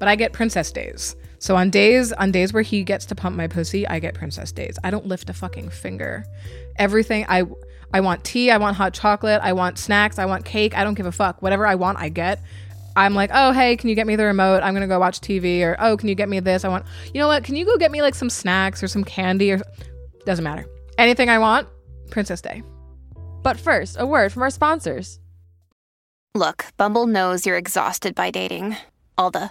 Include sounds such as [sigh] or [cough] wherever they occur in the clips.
but I get princess days. So on days on days where he gets to pump my pussy, I get princess days. I don't lift a fucking finger. Everything I I want tea, I want hot chocolate, I want snacks, I want cake. I don't give a fuck. Whatever I want, I get. I'm like, oh hey, can you get me the remote? I'm gonna go watch TV. Or oh, can you get me this? I want. You know what? Can you go get me like some snacks or some candy or doesn't matter. Anything I want, Princess Day. But first, a word from our sponsors. Look, Bumble knows you're exhausted by dating. All the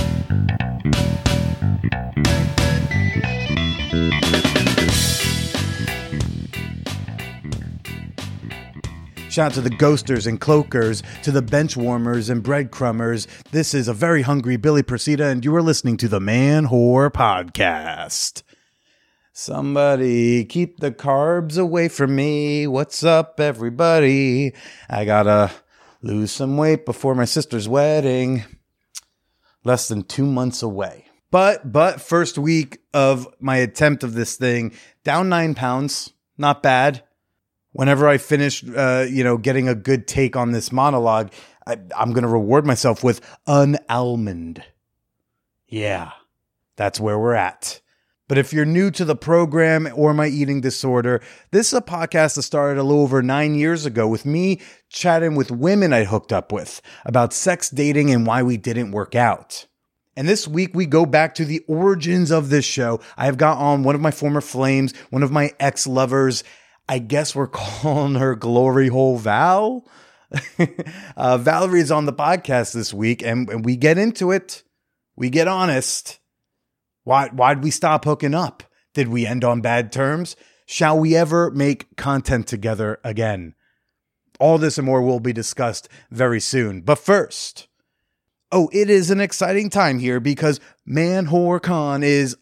Shout out to the ghosters and cloakers, to the bench warmers and breadcrumbers. This is a very hungry Billy Procida, and you are listening to the Man Whore Podcast. Somebody keep the carbs away from me. What's up, everybody? I gotta lose some weight before my sister's wedding. Less than two months away. But, but first week of my attempt of this thing, down nine pounds. Not bad whenever I finish, uh, you know, getting a good take on this monologue, I, I'm going to reward myself with an almond. Yeah, that's where we're at. But if you're new to the program or my eating disorder, this is a podcast that started a little over nine years ago with me chatting with women I hooked up with about sex, dating, and why we didn't work out. And this week we go back to the origins of this show. I have got on one of my former flames, one of my ex lovers, I guess we're [laughs] calling her Glory Hole Val. [laughs] uh, Valerie's on the podcast this week, and, and we get into it. We get honest. Why why'd we stop hooking up? Did we end on bad terms? Shall we ever make content together again? All this and more will be discussed very soon. But first, oh, it is an exciting time here because Man Whore Con is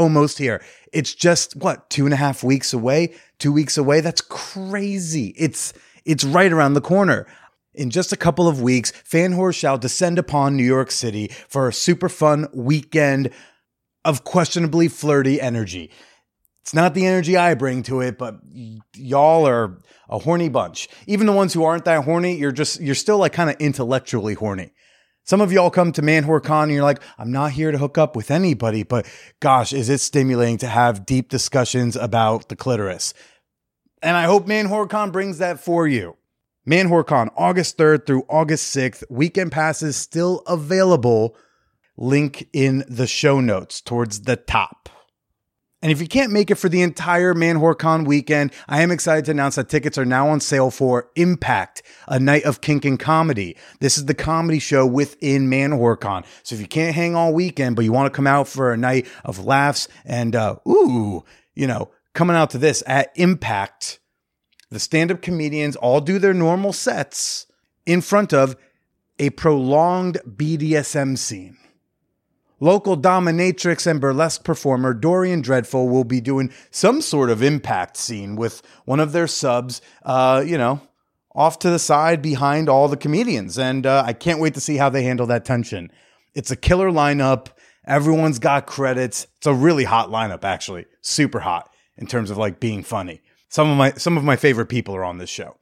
almost here. It's just what, two and a half weeks away? two weeks away. That's crazy. It's it's right around the corner. In just a couple of weeks, Fan Whore shall descend upon New York City for a super fun weekend of questionably flirty energy. It's not the energy I bring to it, but y- y'all are a horny bunch. Even the ones who aren't that horny, you're just you're still like kind of intellectually horny. Some of y'all come to Man Whore Con and you're like, I'm not here to hook up with anybody, but gosh, is it stimulating to have deep discussions about the clitoris. And I hope Man Whore Con brings that for you. Man Whore Con, August 3rd through August 6th. Weekend passes still available. Link in the show notes towards the top. And if you can't make it for the entire Man Whore Con weekend, I am excited to announce that tickets are now on sale for Impact, a night of kink and comedy. This is the comedy show within Man Whore Con. So if you can't hang all weekend, but you want to come out for a night of laughs and, uh, ooh, you know, coming out to this at Impact, the stand up comedians all do their normal sets in front of a prolonged BDSM scene. Local dominatrix and burlesque performer Dorian Dreadful will be doing some sort of impact scene with one of their subs, uh, you know, off to the side behind all the comedians. And uh, I can't wait to see how they handle that tension. It's a killer lineup. Everyone's got credits. It's a really hot lineup, actually. Super hot in terms of like being funny. Some of my some of my favorite people are on this show.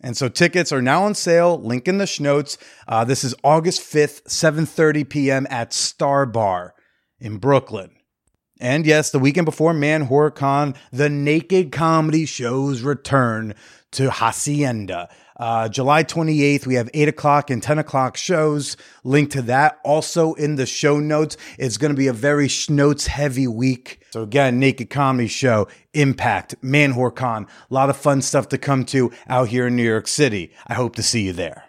And so tickets are now on sale. Link in the schnotes. Uh, this is August 5th, 7.30 p.m. at Starr Bar in Brooklyn. And yes, the weekend before Man Whore Con, the naked comedy shows return to Hacienda. Uh, July 28th, we have 8 o'clock and 10 o'clock shows. Link to that also in the show notes. It's going to be a very schnotes heavy week. So, again, Naked Comedy Show, Impact, Man Con, a lot of fun stuff to come to out here in New York City. I hope to see you there.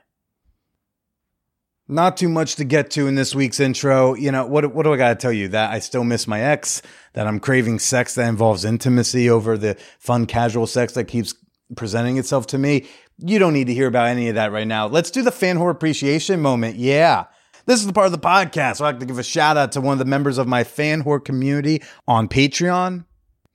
Not too much to get to in this week's intro. You know, what, what do I got to tell you? That I still miss my ex, that I'm craving sex that involves intimacy over the fun, casual sex that keeps presenting itself to me. You don't need to hear about any of that right now. Let's do the fan whore appreciation moment. Yeah. This is the part of the podcast where I like to give a shout out to one of the members of my fan whore community on Patreon.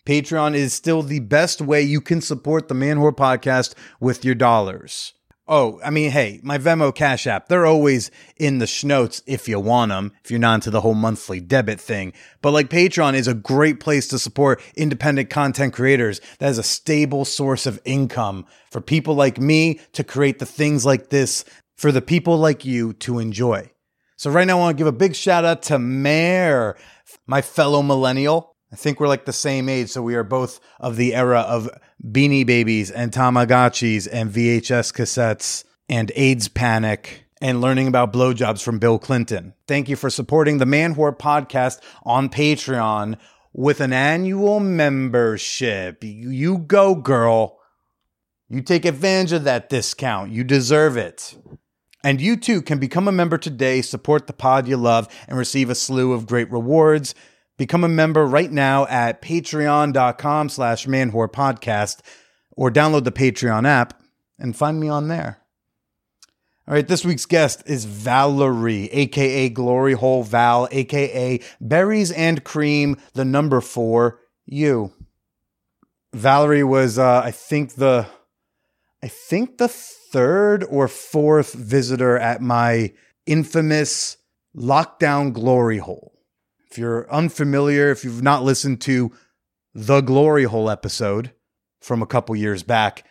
Patreon is still the best way you can support the Man Whore podcast with your dollars. Oh, I mean, hey, my Venmo Cash App, they're always in the schnotes if you want them, if you're not into the whole monthly debit thing. But like Patreon is a great place to support independent content creators that is a stable source of income for people like me to create the things like this for the people like you to enjoy. So right now I want to give a big shout out to Mare, my fellow millennial. I think we're like the same age, so we are both of the era of Beanie Babies and Tamagotchis and VHS cassettes and AIDS panic and learning about blowjobs from Bill Clinton. Thank you for supporting the Man Whore podcast on Patreon with an annual membership. You go, girl. You take advantage of that discount. You deserve it. And you too can become a member today, support the pod you love, and receive a slew of great rewards. Become a member right now at patreon.com slash manwhorepodcast or download the Patreon app and find me on there. All right, this week's guest is Valerie, aka Glory Hole Val, aka Berries and Cream, the number four, you. Valerie was, uh, I think the, I think the third or fourth visitor at my infamous lockdown glory hole. If you're unfamiliar, if you've not listened to the glory hole episode from a couple years back,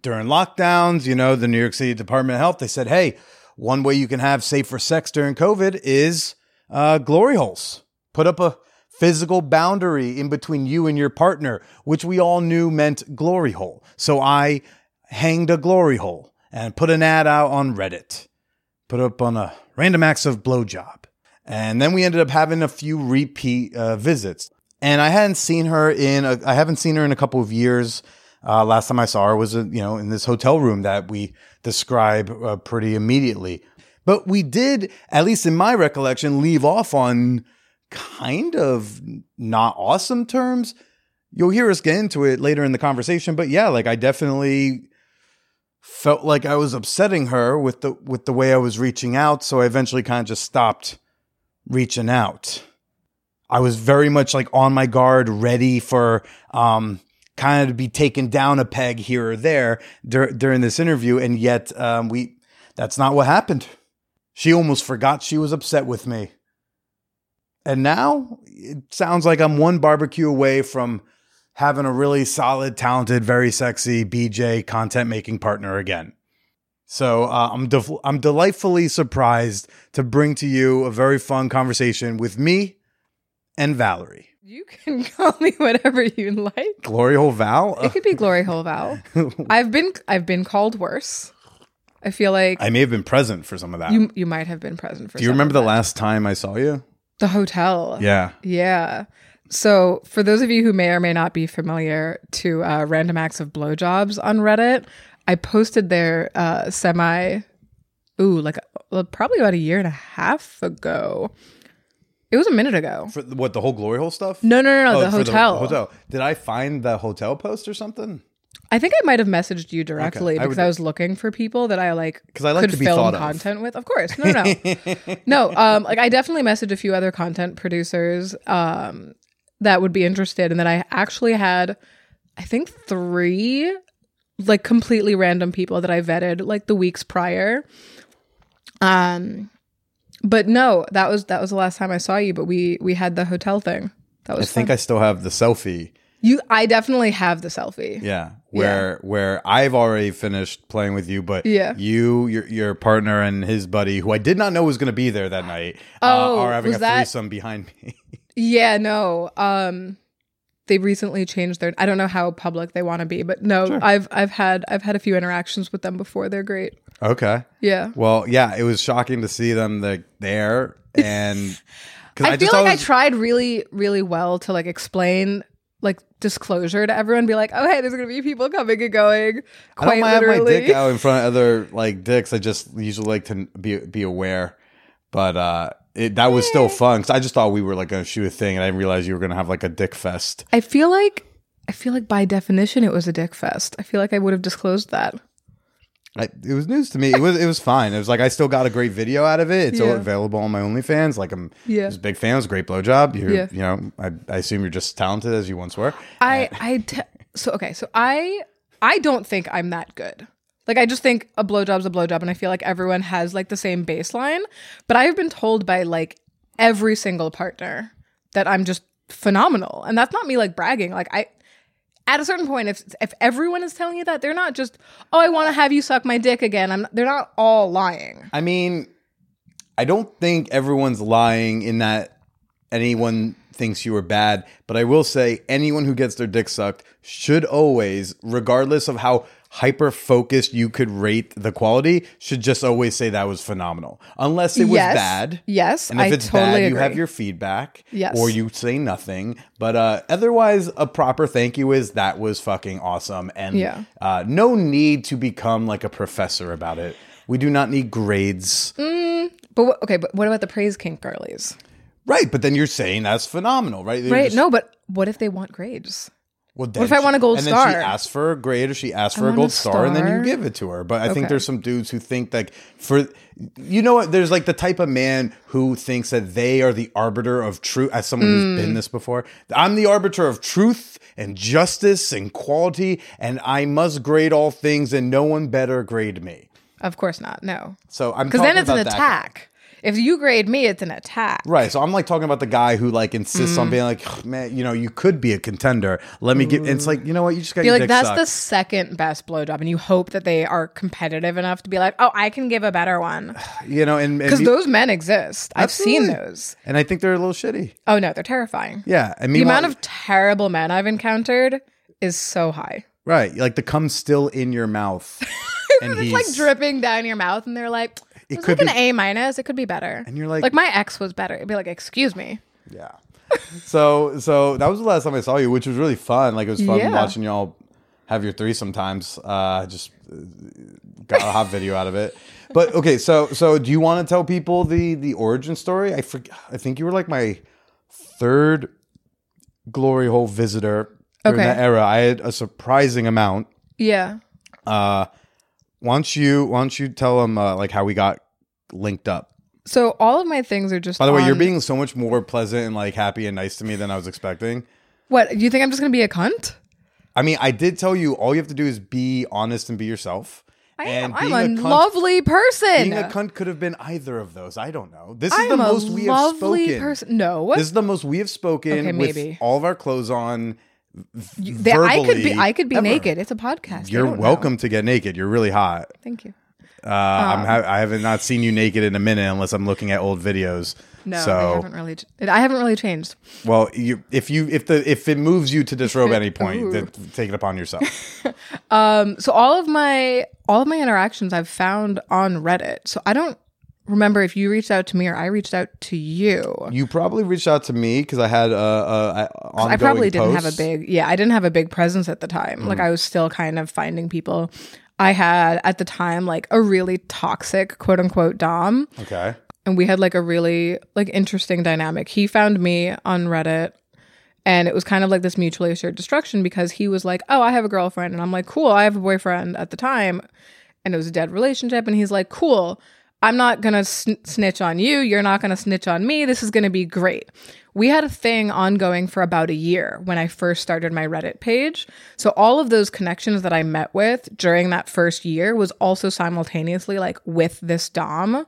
during lockdowns, you know, the New York City Department of Health, they said, hey, one way you can have safer sex during COVID is uh, glory holes. Put up a physical boundary in between you and your partner, which we all knew meant glory hole. So I hanged a glory hole and put an ad out on Reddit, put up on a random acts of blowjob. And then we ended up having a few repeat uh, visits. And I hadn't seen her in, a, I haven't seen her in a couple of years. Uh, last time I saw her was, uh, you know, in this hotel room that we describe uh, pretty immediately. But we did, at least in my recollection, leave off on kind of not awesome terms. You'll hear us get into it later in the conversation, but yeah, like I definitely felt like I was upsetting her with the with the way I was reaching out, so I eventually kind of just stopped reaching out. I was very much like on my guard, ready for um kind of to be taken down a peg here or there dur- during this interview, and yet um, we that's not what happened. She almost forgot she was upset with me. And now it sounds like I'm one barbecue away from having a really solid, talented, very sexy BJ content making partner again. So uh, I'm de- I'm delightfully surprised to bring to you a very fun conversation with me and Valerie. You can [laughs] call me whatever you like. Glory hole Val. It could be Glory Hole Val. [laughs] I've been I've been called worse. I feel like I may have been present for some of that. you you might have been present for. Some of that. Do you remember the last time I saw you? the hotel? Yeah. Yeah. So, for those of you who may or may not be familiar to uh, random acts of blowjobs on Reddit, I posted there uh, semi, ooh, like uh, probably about a year and a half ago. It was a minute ago. For the- what the whole glory hole stuff? No, no, no, no, Oh, the for hotel. hotel. Did I find the hotel post or something? I think I might have messaged you directly I because would- I was looking for people that I like 'Cause I like could to be film thought of. content with. Of course, no, no, no. [laughs] no. Um, like I definitely messaged a few other content producers um that would be interested, and then I actually had, I think three like completely random people that I vetted like the weeks prior. Um, but no, that was that was the last time I saw you. But we we had the hotel thing. That was I think I still have the selfie. you. I definitely have the selfie. Yeah, where where I've already finished playing with you, but Yeah. you, your your partner, and his buddy, who I did not know was going to be there that night, Oh, uh, are having a that- threesome behind me. [laughs] Yeah, no. Um they recently changed their I don't know how public they want to be, but no, I've I've had I've had a few interactions with them before. They're great. okay. Yeah. Well, yeah, it was shocking to see them like there, and [laughs] because I, feel like I tried really really well to like explain like disclosure to everyone be like, "Oh, hey, there's going to be people coming and going." I don't Quite literally. my dick out in front of other like dicks. I just usually like to be be aware, but uh, it, that was still fun because I just thought we were like gonna shoot a thing, and I didn't realize you were gonna have like a dick fest. I feel like I feel like by definition it was a dick fest. I feel like I would have disclosed that. I, it was news to me. It was it was fine. It was like I still got a great video out of it. It's Yeah. available on my OnlyFans. Like I'm Yeah. just a big fan. It was a great blowjob. You Yeah. you know I, I assume you're just talented as you once were. I uh, I te- so okay, so I I don't think I'm that good. Like I just think a blowjob's a blowjob, and I feel like everyone has like the same baseline. But I've been told by like every single partner that I'm just phenomenal, and that's not me like bragging. Like I. At a certain point, if if everyone is telling you that, they're not just, oh, I want to have you suck my dick again. I'm. They're not all lying. I mean, I don't think everyone's lying in that anyone thinks you are bad, but I will say anyone who gets their dick sucked should always, regardless of how hyper focused you could rate the quality, should just always say that was phenomenal. Unless it was Yes. bad. Yes, And if I it's totally bad, you have your feedback. Yes. Or you say nothing. But uh, otherwise, a proper thank you is that was fucking awesome. And Yeah. uh, no need to become like a professor about it. We do not need grades. But what, okay, but what about the praise kink girlies? Right, but then you're saying that's phenomenal, right? They're Right? just- no, but what if they want grades? Well, then if I want a gold star? and then she star? asks for a grade, or she asks for a want a gold star, and then you give it to her. But I think there's some dudes who think like for you know what? There's like the type of man who thinks that they are the arbiter of truth. As someone who's been hmm. this before, I'm the arbiter of truth and justice and quality, and I must grade all things, and no one better grade me. Of course not. No. So I'm Because then it's an attack. If you grade me, it's an attack. Right. So I'm like talking about the guy who like insists Mm. on being like, "Ugh, man, you know, you could be a contender. Let me get. It's like, you know what? You just got I your like dick that's sucked. the second best blowjob, and you hope that they are competitive enough to be like, "Oh, I can give a better one," [sighs] you know, and because and, those men exist. I've seen Absolutely. those. and I think they're a little shitty. Oh no, they're terrifying. Yeah. I The amount of terrible men I've encountered is so high. right, like the cum still in your mouth, [laughs] and It's he's like dripping down your mouth, and they're like, It "It's could like an A minus. It could be better." And you're like- "Like my ex was better." It'd be like, "Excuse me." Yeah. [laughs] so so that was the last time I saw you, which was really fun. Like it was fun Yeah. watching y'all have your three sometimes. Uh just uh, got a hot [laughs] video out of it. But okay, so so do you want to tell people the the origin story? I forg I think you were like my third glory hole visitor during Okay. that era. I had a surprising amount. Yeah. Uh why don't you why don't you tell them uh, like how we got linked up? So all of my things are just. By the way, you're being so much more pleasant and like happy and nice to me than I was expecting. What? Do you think I'm just gonna be a cunt? I mean, I did tell you all you have to do is be honest and be yourself. I am. I'm a, cunt- lovely person. Being a cunt could have been either of those. I don't know. This is I'm the most we have lovely spoken. person. No, This is the most we have spoken Okay, with maybe. all of our clothes on. They- I could be. verbally I could be ever. naked. It's a podcast. You're don't know. welcome to get naked. You're really hot. Thank you. Uh, I'm ha- I haven't not seen you naked in a minute unless I'm looking at old videos. No, so haven't really. ch- I haven't really changed. well, you, if you if the if it moves you to disrobe at [laughs] any point, then take it upon yourself. [laughs] Um, so all of my all of my interactions I've found on Reddit. So I don't remember if you reached out to me or I reached out to you. You probably reached out to me because I had a, a, a ongoing I probably didn't have a big yeah, I didn't have a big presence at the time. Like mm. I was still kind of finding people. I had at the time like a really toxic quote unquote dom Okay. and we had like a really like interesting dynamic. He found me on Reddit and it was kind of like this mutually assured destruction because he was like, "Oh, I have a girlfriend." And I'm like, "Cool, I have a boyfriend at the time." And it was a dead relationship and he's like, "Cool. I'm not going to sn- snitch on you. You're not going to snitch on me. This is going to be great." We had a thing ongoing for about a year when I first started my Reddit page. So all of those connections that I met with during that first year was also simultaneously like with this dom.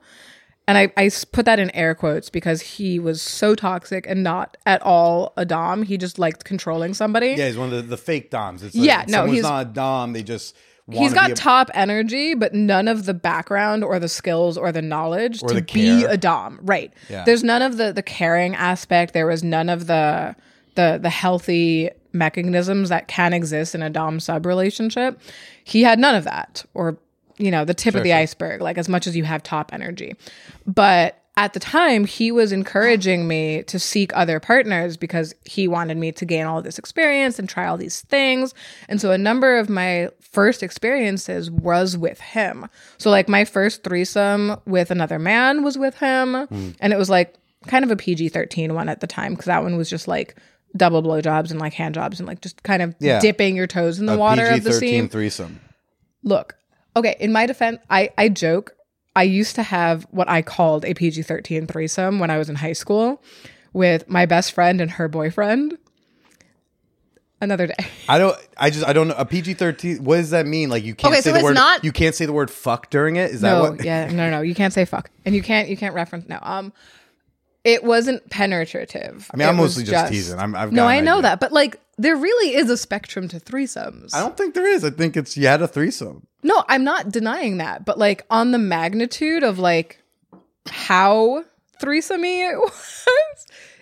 And I, I put that in air quotes because he was so toxic and not at all a dom. He just liked controlling somebody. Yeah, he's one of the, the fake doms. It's like Yeah, no, someone's he's- not a dom. They just He's got a- top energy, but none of the background or the skills or the knowledge to the be a dom. Right. Yeah. There's none of the the caring aspect. There was none of the the the healthy mechanisms that can exist in a dom sub relationship. He had none of that, or you know, the tip of the iceberg. Like as much as you have top energy, but at the time he was encouraging me to seek other partners because he wanted me to gain all this experience and try all these things and so a number of my first experiences was with him so like my first threesome with another man was with him and it was like kind of a pg-13 one at the time because that one was just like double blowjobs and like hand jobs and like just kind of Yeah. dipping your toes in the a water of the PG-13 scene threesome. look Okay, in my defense, I I joke. I used to have what I called a PG thirteen threesome when I was in high school with my best friend and her boyfriend. Another day. [laughs] I don't. I just. I don't know. A PG thirteen. What does that mean? Like you can't Okay, say so the it's word. not- you can't say the word fuck during it. Is that no, what? yeah, no, no, you can't say fuck, and you can't you can't reference no. Um, it wasn't penetrative. I mean, I'm It mostly just teasing. I'm- I've no, I know idea. that, but like, there really is a spectrum to threesomes. I don't think there is. I think it's you had a threesome. No, I'm not denying that, but like on the magnitude of like how threesome it [laughs] was,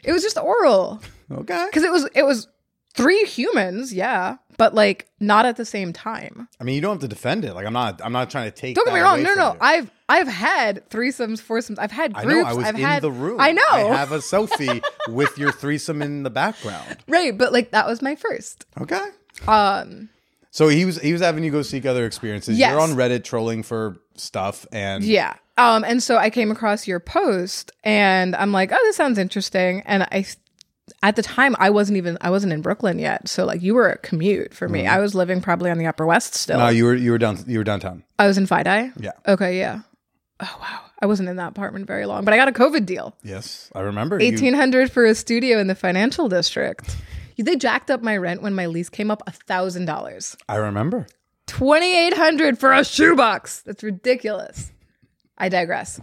it was just oral Okay. because it was it was three humans, yeah, but like not at the same time. I mean, you don't have to defend it. Like I'm not. I'm not trying to take. Don't get me wrong, away no, no. I've I've had threesomes, foursomes, I've had I groups, know. I was have in had the room. I know, I have a selfie [laughs] with your threesome in the background. right? But like that was my first. Okay. Um, So he was he was having you go seek other experiences. Yes. You're on Reddit trolling for stuff, and Yeah. Um, and so I came across your post and I'm like, oh, this sounds interesting. And I, at the time, I wasn't even, I wasn't in Brooklyn yet. So like you were a commute for me. I was living probably on the Upper West still. no, you were you were down you were downtown. I was in FiDi. Yeah. Okay. Yeah. Oh, wow. I wasn't in that apartment very long, but I got a COVID deal. Yes, I remember. You- 1800 for a studio in the financial district. They jacked up my rent when my lease came up a thousand dollars. I remember. 2800 for a shoebox. That's ridiculous. I digress.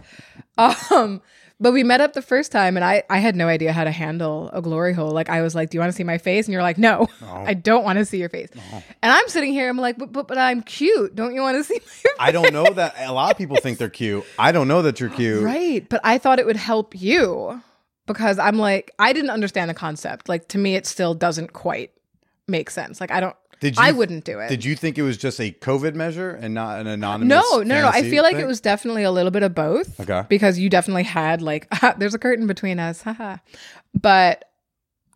Um, but we met up the first time and I, I had no idea how to handle a glory hole. Like I was like, Do you want to see my face? And you're like, No, I don't want to see your face. And I'm sitting here, I'm like, but, but but I'm cute. Don't you want to [laughs] see my face? I don't know that a lot of people think they're cute. I don't know that you're cute. Right. But I thought it would help you because I'm like, I didn't understand the concept. Like to me, it still doesn't quite make sense. Like I don't Did you, I wouldn't do it. Did you think it was just a COVID measure and not an anonymous? No, no, no. I feel like thing? it was definitely a little bit of both. Okay. Because you definitely had like [laughs] there's a curtain between us, haha. But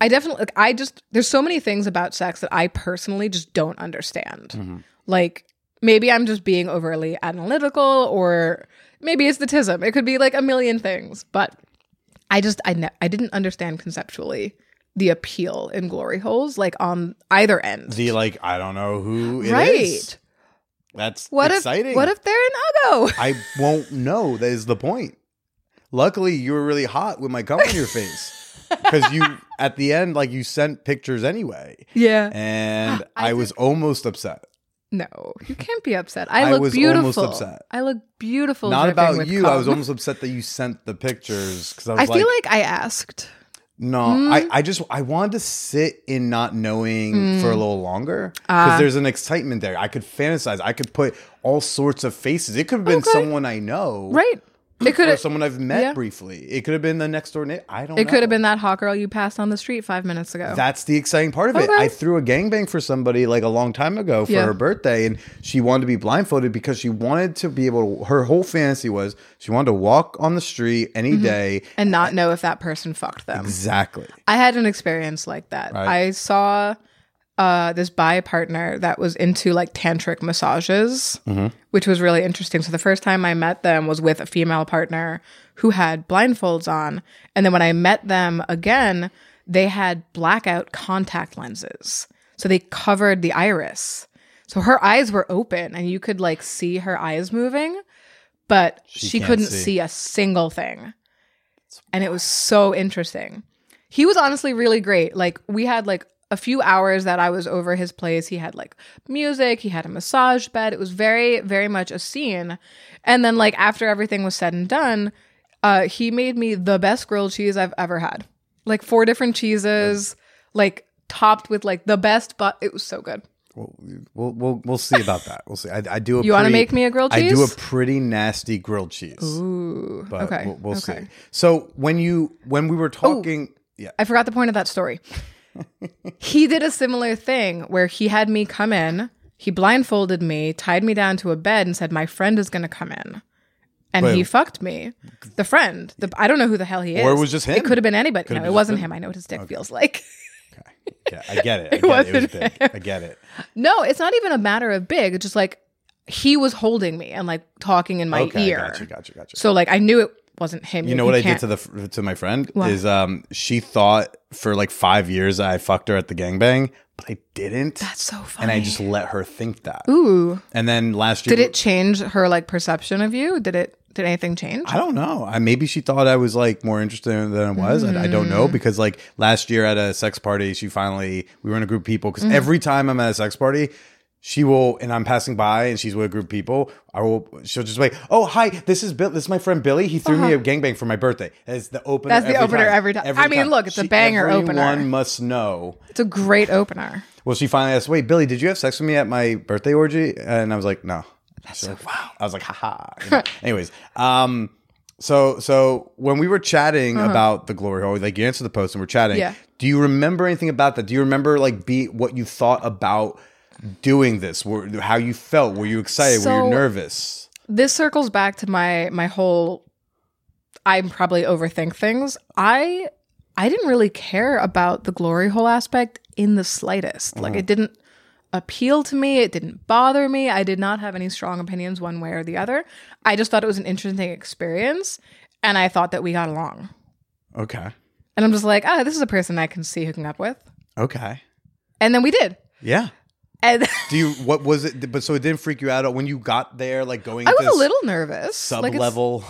I definitely like I just there's so many things about sex that I personally just don't understand. Mm-hmm. Like maybe I'm just being overly analytical or maybe it's the tism. It could be like a million things, but I just I ne- I didn't understand conceptually the appeal in glory holes like on either end. the like. I don't know who it is. right. That's What exciting. if what if they're an uggo? I won't know. That is the point. Luckily, you were really hot with my cum on your face [laughs] because you at the end like you sent pictures anyway, Yeah. and [gasps] I I, was almost upset. No, you can't be upset. I I look was beautiful. almost upset. I look beautiful. Not about you. I was almost upset that you sent the pictures because [laughs] I was I like, feel like I asked. No, Mm. I, I just I wanted to sit in not knowing for a little longer because Ah. there's an excitement there. I could fantasize. I could put all sorts of faces. It could have been Okay. someone I know, Right. It could or have. someone I've met yeah. briefly. It could have been the next door neighbor. I don't. It could have been that hot girl you passed on the street five minutes ago. That's the exciting part of it. I threw a gangbang for somebody like a long time ago for Yeah. her birthday, and she wanted to be blindfolded because she wanted to be able to. Her whole fantasy was she wanted to walk on the street any Mm-hmm. day. and not know if that person fucked them. Exactly. I had an experience like that. Right. I saw uh, this bi partner that was into like tantric massages, Mm-hmm. which was really interesting. So the first time I met them was with a female partner who had blindfolds on, and then when I met them again, they had blackout contact lenses, so they covered the iris. So her eyes were open, and you could like see her eyes moving, but she, can't couldn't see. see a single thing and it was so interesting. He was honestly really great. Like we had like a few hours that I was over his place. He had like music, he had a massage bed. It was very very much a scene. And then like after everything was said and done, uh he made me the best grilled cheese I've ever had. Like four different cheeses, like topped with like the best but it was so good. We'll, we'll we'll we'll see about that. We'll see. I, I do. A You wanna make me a grilled cheese? I do a pretty nasty grilled cheese. Ooh. but okay. we'll, we'll okay. Oh. see. So when you when we were talking, yeah, I forgot the point of that story. He did a similar thing where he had me come in, he blindfolded me, tied me down to a bed, and said, My friend is going to come in. And Wait. he fucked me. The friend. The, I don't know who the hell he is. Or it was just him. It could have been anybody. Could've no, it wasn't him. him. I know what his dick feels like. yeah, I get it. I [laughs] get it. It was wasn't big. him. I get it. no, it's not even a matter of big. It's just like he was holding me and like talking in my okay, ear. gotcha, gotcha, gotcha. So like I knew it wasn't him. You know what I did to the to my friend What? is um she thought for like five years I fucked her at the gangbang, but I didn't. That's so funny. and I just let her think that. Ooh. And then last year, Did it change her like perception of you? Did it? Did anything change? I don't know. I maybe she thought I was like more interested than I was. I, I don't know Mm. because like last year at a sex party, she finally we were in a group of people because Mm. every time I'm at a sex party. She will, and I'm passing by, and she's with a group of people. I will. She'll just like, "Oh, hi, this is Bill. This is my friend Billy. He threw me a gangbang for my birthday." It's the opener. Uh-huh. That's the every opener time. every time. I mean, look, it's a banger opener. Everyone must know. It's a great opener. Well, she finally asked, "Wait, Billy, did you have sex with me at my birthday orgy?" And I was like, "No." That's so wow. I was like, "Haha." You [laughs] know? Anyways, um, so so when we were chatting about the glory hole, like you answered the post and we're chatting. Uh-huh. Yeah. Do you remember anything about that? Do you remember like be what you thought about doing this? Were, how you felt? Were you excited? Were you nervous? This circles back to my my whole. I'm probably overthink things. I I didn't really care about the glory hole aspect in the slightest. Like it didn't appeal to me. It didn't bother me. I did not have any strong opinions one way or the other. I just thought it was an interesting experience, and I thought that we got along. Okay. And I'm just like, ah, this is a person I can see hooking up with. Okay. And then we did. Yeah. And Do you? What was it? But so it didn't freak you out when you got there, like going. I was a little nervous. sub Like, it's- level.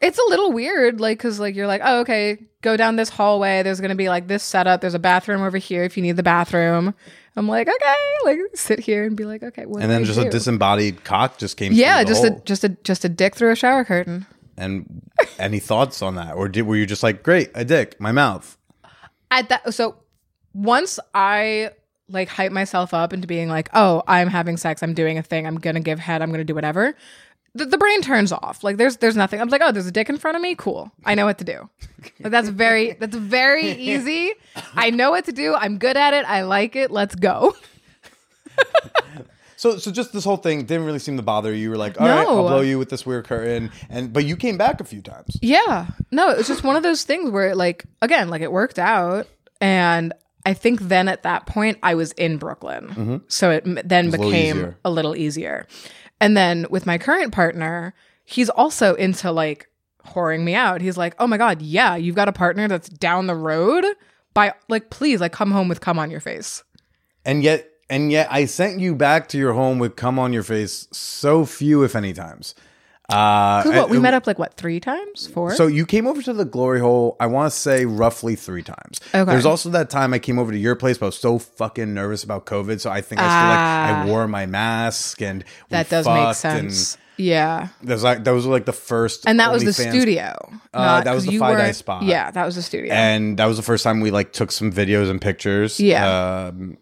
It's a little weird, like, cause like you're like, oh, okay, go down this hallway. There's gonna be like this setup. There's a bathroom over here if you need the bathroom. I'm like, okay, like sit here and be like, okay, what and then just a disembodied cock just came. yeah, just a just a just a dick through a shower curtain. And any thoughts on that, or did were you just like, great, a dick, my mouth? At that, so once I like hype myself up into being like, oh, I'm having sex, I'm doing a thing, I'm gonna give head, I'm gonna do whatever. The, the brain turns off. Like there's there's nothing. I'm like, oh, there's a dick in front of me. Cool. I know what to do. [laughs] Like, that's very that's very easy. I know what to do. I'm good at it. I like it. Let's go. [laughs] So, so just this whole thing didn't really seem to bother you. You were like, all right, No. I'll blow you with this weird curtain, and but you came back a few times. Yeah. No, it was just one of those things where it like again, like it worked out and I think then at that point I was in Brooklyn. So it then Mm-hmm. a little became a little easier. And then with my current partner, he's also into like whoring me out. He's like, "Oh my god, yeah, you've got a partner that's down the road. By like please like come home with cum on your face." And yet, and yet, I sent you back to your home with cum on your face so few, if any, times. Uh, what, we I- met up like what, 3 times? 4? So you came over to the glory hole. I want to say roughly three times. Okay. There's also that time I came over to your place, but I was so fucking nervous about COVID. So I think I still Ah. like I wore my mask and we that does make sense. Yeah. There's like those were like the first, And that was the OnlyFans studio. Uh, not- that was the you Fi weren't- spot. Yeah, that was the studio. and that was the first time we like took some videos and pictures. Yeah. Um,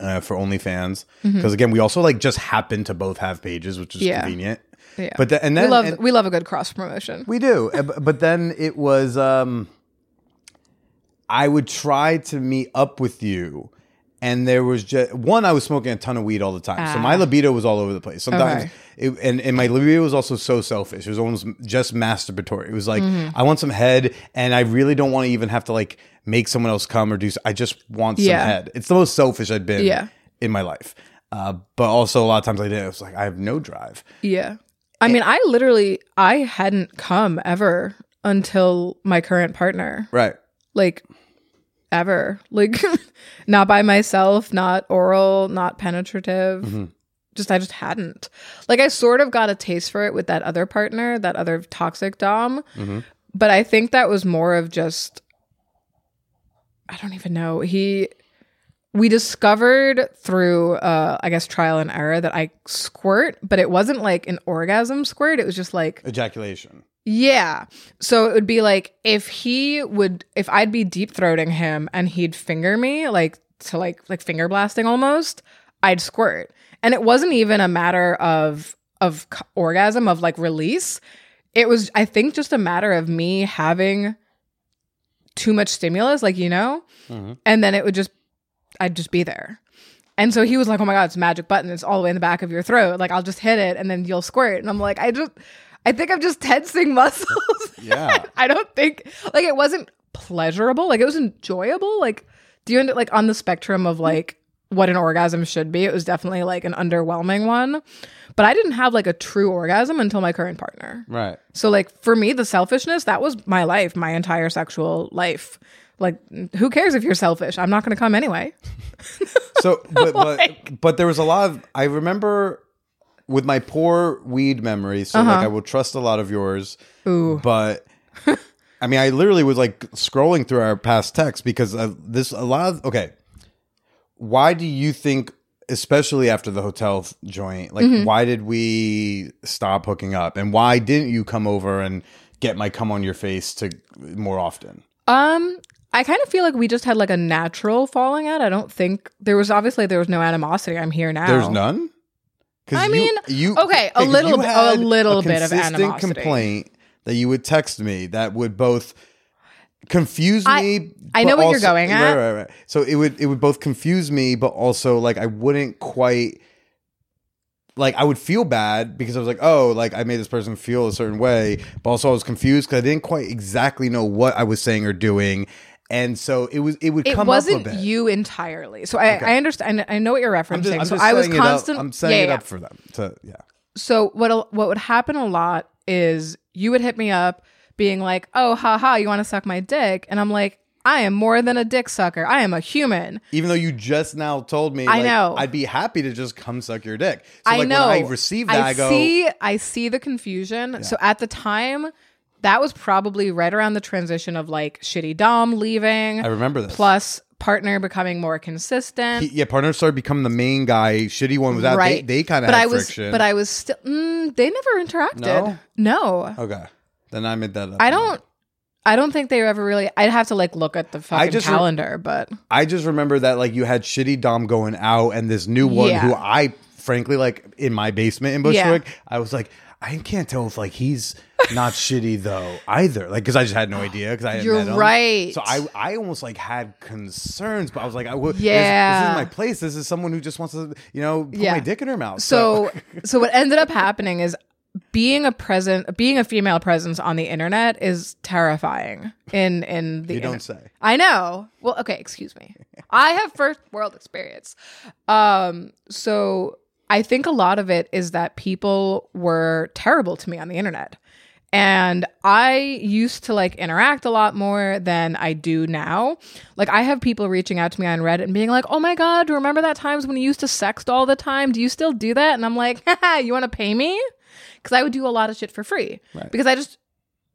uh, for OnlyFans, because again, we also like just happened to both have pages, which is Mm-hmm. Yeah. convenient. Yeah. But the, and we then love and- we love a good cross promotion. we do, Uh, but then it was. um I would try to meet up with you, and there was just one. I was smoking a ton of weed all the time, so my Ah. libido was all over the place. Sometimes, Okay. it, and and my libido was also so selfish. It was almost just masturbatory. It was like Mm-hmm. I want some head, and I really don't want to even have to like make someone else come or do. I just want some Yeah. head. It's the most selfish I've been Yeah. in my life. Uh, but also a lot of times I did. It was like, I have no drive. Yeah. I mean, I literally I hadn't come ever until my current partner. Right. Like ever. Like [laughs] not by myself, not oral, not penetrative. Mm-hmm. Just I just hadn't. Like I sort of got a taste for it with that other partner, that other toxic dom. Mm-hmm. But I think that was more of just I don't even know. He we discovered through uh I guess trial and error that I squirt, but it wasn't like an orgasm squirt. It was just like Ejaculation. yeah. So it would be like if he would if I'd be deep throating him and he'd finger me like to like like finger blasting almost, I'd squirt. And it wasn't even a matter of of c- orgasm of like release. It was I think just a matter of me having too much stimulus like you know. And then it would just I'd just be there. And so he was like, "Oh my god, it's a magic button. It's all the way in the back of your throat. Like I'll just hit it and then you'll squirt." And I'm like, "I just I think I'm just tensing [laughs] muscles." Yeah. [laughs] I don't think like it wasn't pleasurable. Like it was enjoyable. Like do you end up like on the spectrum of like what an orgasm should be. It was definitely like an underwhelming one. But I didn't have like a true orgasm until my current partner. Right. So like for me, the selfishness, that was my life, my entire sexual life. Like who cares if you're selfish? I'm not going to come anyway. [laughs] So, [laughs] but but Like- but there was a lot of. I remember with my poor weed memory. So Uh-huh. like, I will trust a lot of yours. Ooh. But [laughs] I mean, I literally was like scrolling through our past texts because uh, this a lot of okay. Why do you think, especially after the hotel joint, like Mm-hmm. why did we stop hooking up, and why didn't you come over and get my come on your face to more often? Um, I kind of feel like we just had like a natural falling out. I don't think there was obviously there was no animosity. I'm here now. There's none. I you- mean, you okay, A little bit- a little bit of animosity. complaint that you would text me that would both confuse I- me. I but know what you're going at. Right, right, right. So it would it would both confuse me, but also like I wouldn't quite like I would feel bad because I was like, oh, like I made this person feel a certain way, but also I was confused because I didn't quite exactly know what I was saying or doing, and so it was it would It come wasn't up a bit. you entirely. So I, I understand. I know what you're referencing. I'm just, I'm so I was setting it up- constant. I'm setting yeah, it yeah. up for them to yeah. So what what would happen a lot is you would hit me up being like, "Oh, haha, you want to suck my dick?" And I'm like, "I am more than a dick sucker. I am a human." Even though you just now told me, I like, know. I'd be happy to just come suck your dick. So I like know. when I receive that, I, go, see, I see the confusion. So at the time, that was probably right around the transition of like shitty Dom leaving, I remember this. plus partner becoming more consistent. He- yeah, partner started becoming the main guy. Shitty one was out. right. They, they kind of but had I was, friction. but I was still. Mm, they never interacted. No? no. okay. Then I made that up. I don't. I don't think they ever really. I'd have to like look at the fucking just calendar, but I just remember that like you had shitty Dom going out, and this new one Yeah. who I frankly like in my basement in Bushwick. I was like, I can't tell if like he's not shitty though either. Like because I just had no idea because I hadn't You're met him. right. So I I almost like had concerns, but I was like, I would. This, this is my place. This is someone who just wants to you know put Yeah. my dick in her mouth. so so what ended up happening is being a present, being a female presence on the internet is terrifying. In in the You don't inter- say. I know. Well, okay, excuse me. I have first world experience. Um, so I think a lot of it is that people were terrible to me on the internet. And I used to like interact a lot more than I do now. Like I have people reaching out to me on Reddit and being like, "Oh my god, do you remember that times when you used to sext all the time? Do you still do that?" And I'm like, [laughs] Haha, "You want to pay me?" Cuz I would do a lot of shit for free. Because I just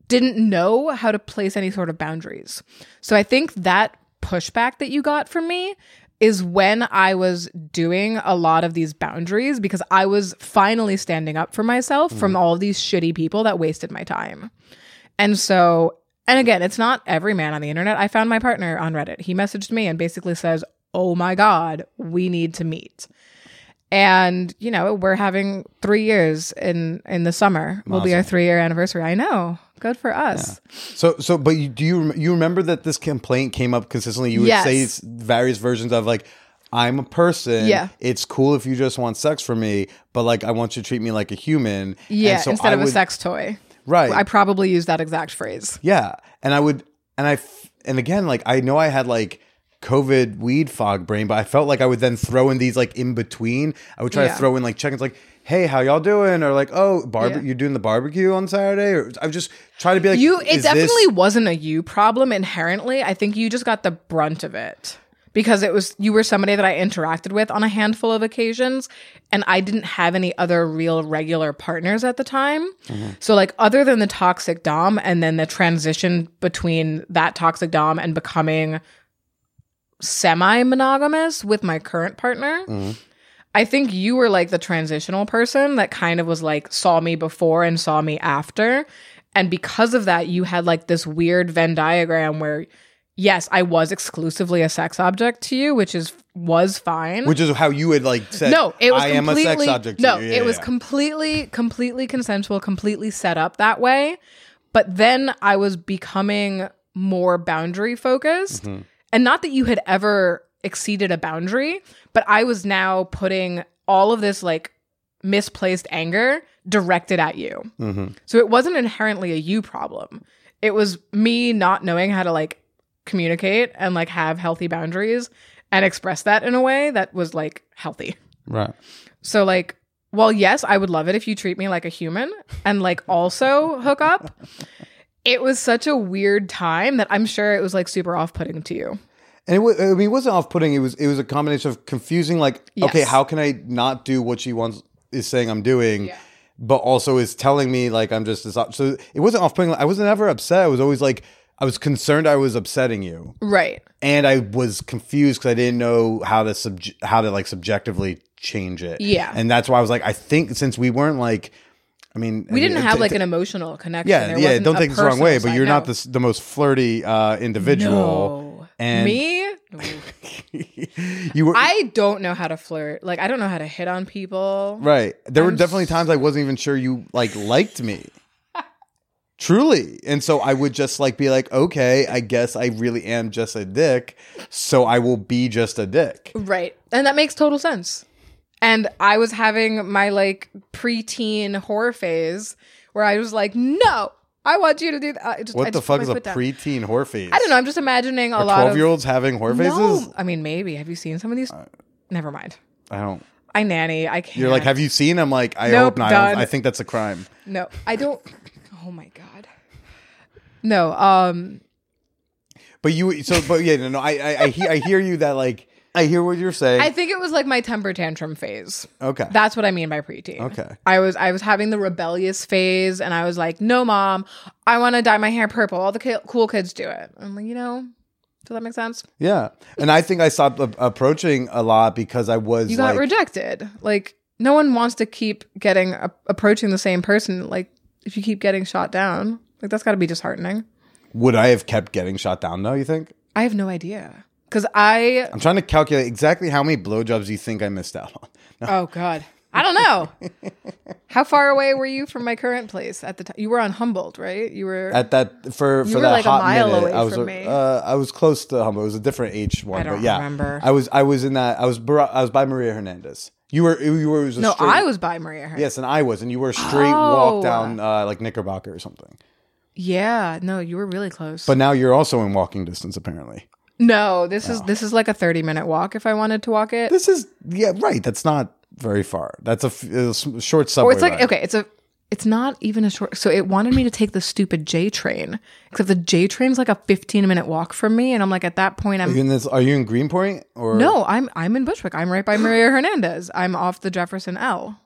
didn't know how to place any sort of boundaries. So I think that pushback that you got from me is when I was doing a lot of these boundaries because I was finally standing up for myself from mm. all these shitty people that wasted my time. And so, and again, it's not every man on the internet. I found my partner on Reddit. He messaged me and basically says, Oh my God, we need to meet. And, you know, we're having three years in in the summer. Will be our three year anniversary. I know. Good for us. So, so, but you, do you you remember that this complaint came up consistently? You would Yes. say various versions of like, "I'm a person. Yeah. it's cool if you just want sex from me, but like, I want you to treat me like a human. Yeah, so instead I of a sex toy. right? I probably used that exact phrase. yeah, and I would, and I, f- and again, like I know I had like COVID weed fog brain, but I felt like I would then throw in these like in between. I would try to throw in like check-ins, like. Hey, how y'all doing? Or like, oh, barbe- Yeah. you're doing the barbecue on Saturday? Or I would just try to be like, You it is this- definitely wasn't a you problem inherently. I think you just got the brunt of it. Because it was you were somebody that I interacted with on a handful of occasions and I didn't have any other real regular partners at the time. Mm-hmm. So like other than the toxic dom and then the transition between that toxic dom and becoming semi monogamous with my current partner. I think you were like the transitional person that kind of was like saw me before and saw me after. And because of that, you had like this weird Venn diagram where, yes, I was exclusively a sex object to you, which is was fine. which is how you had like said. no, it was I am a sex object. to no, you." Yeah, it was yeah. completely, completely consensual, completely set up that way. But then I was becoming more boundary focused, Mm-hmm. And not that you had ever exceeded a boundary, but I was now putting all of this like misplaced anger directed at you. Mm-hmm. So it wasn't inherently a you problem. It was me not knowing how to like communicate and like have healthy boundaries and express that in a way that was like healthy. Right. So like, well, yes, I would love it if you treat me like a human and like also hook up. It was such a weird time that I'm sure it was like super off-putting to you. And it, wa- I mean, it wasn't off-putting. It was it was a combination of confusing. Like, okay, how can I not do what she wants is saying I'm doing, Yeah. but also is telling me like I'm just this. So it wasn't off-putting. I was not ever upset. I was always like I was concerned I was upsetting you, Right. and I was confused because I didn't know how to sub how to like subjectively change it. Yeah. and that's why I was like, I think since we weren't like, I mean, We didn't it- have it- like an emotional connection. yeah, yeah. Don't take this the wrong way, but you're not the the most flirty uh, individual. No. And me? [laughs] You were I don't know how to flirt. Like I don't know how to hit on people. right. There were I'm definitely times I wasn't even sure you like liked me. [laughs] Truly. And so I would just like be like, okay, I guess I really am just a dick. So I will be just a dick. Right. And that makes total sense. And I was having my like preteen horror phase where I was like, no, I want you to do that. I just, What I the fuck is a foot down. preteen whore phase? I don't know. I'm just imagining a Are lot 12 of year olds having horror faces? No, I mean maybe. Have you seen some of these? Never mind. I don't. I nanny. I can't. You're like, have you seen? I'm like, I Nope, hope not. I. I think that's a crime. No, I don't. Oh my god. No. Um. But you, so, but yeah, no, no, I, I, I, hear, I hear you that like, I hear what you're saying. I think it was like my temper tantrum phase. okay. That's what I mean by preteen. Okay. I was I was having the rebellious phase, and I was like, "No, mom, I want to dye my hair purple. All the ki- cool kids do it." I'm like, you know, does that make sense? Yeah, and I think I stopped a- approaching a lot because I was You got like, rejected. Like, no one wants to keep getting a- approaching the same person. Like, if you keep getting shot down, like that's got to be disheartening. would I have kept getting shot down though? You think? I have no idea because I. I'm trying to calculate exactly how many blowjobs you think I missed out on. [laughs] Oh God, I don't know. How far away were you from my current place at the time? You were on Humboldt, right? You were. At that for for that like a hot mile minute, away I was from me. uh, I was close to Humboldt. It was a different H one, I don't but yeah, remember. I was I was in that. I was I was by Maria Hernandez. You were you were was a no, straight, I was by Maria Hernandez. yes, and I was, and you were a straight Oh. walk down uh, like Knickerbocker or something. Yeah, no, you were really close. But now you're also in walking distance, apparently. No, this is this is like a thirty minute walk if I wanted to walk it. This is yeah, right. That's not very far. That's a, f- a s- short subway. or it's like ride. okay, it's a it's not even a short. So it wanted me to take the stupid J train, except the J train's like a fifteen minute walk from me, and I'm like at that point Are I'm you in this? Are you in Greenpoint or no, I'm I'm in Bushwick. I'm right by Maria Hernandez. I'm off the Jefferson L.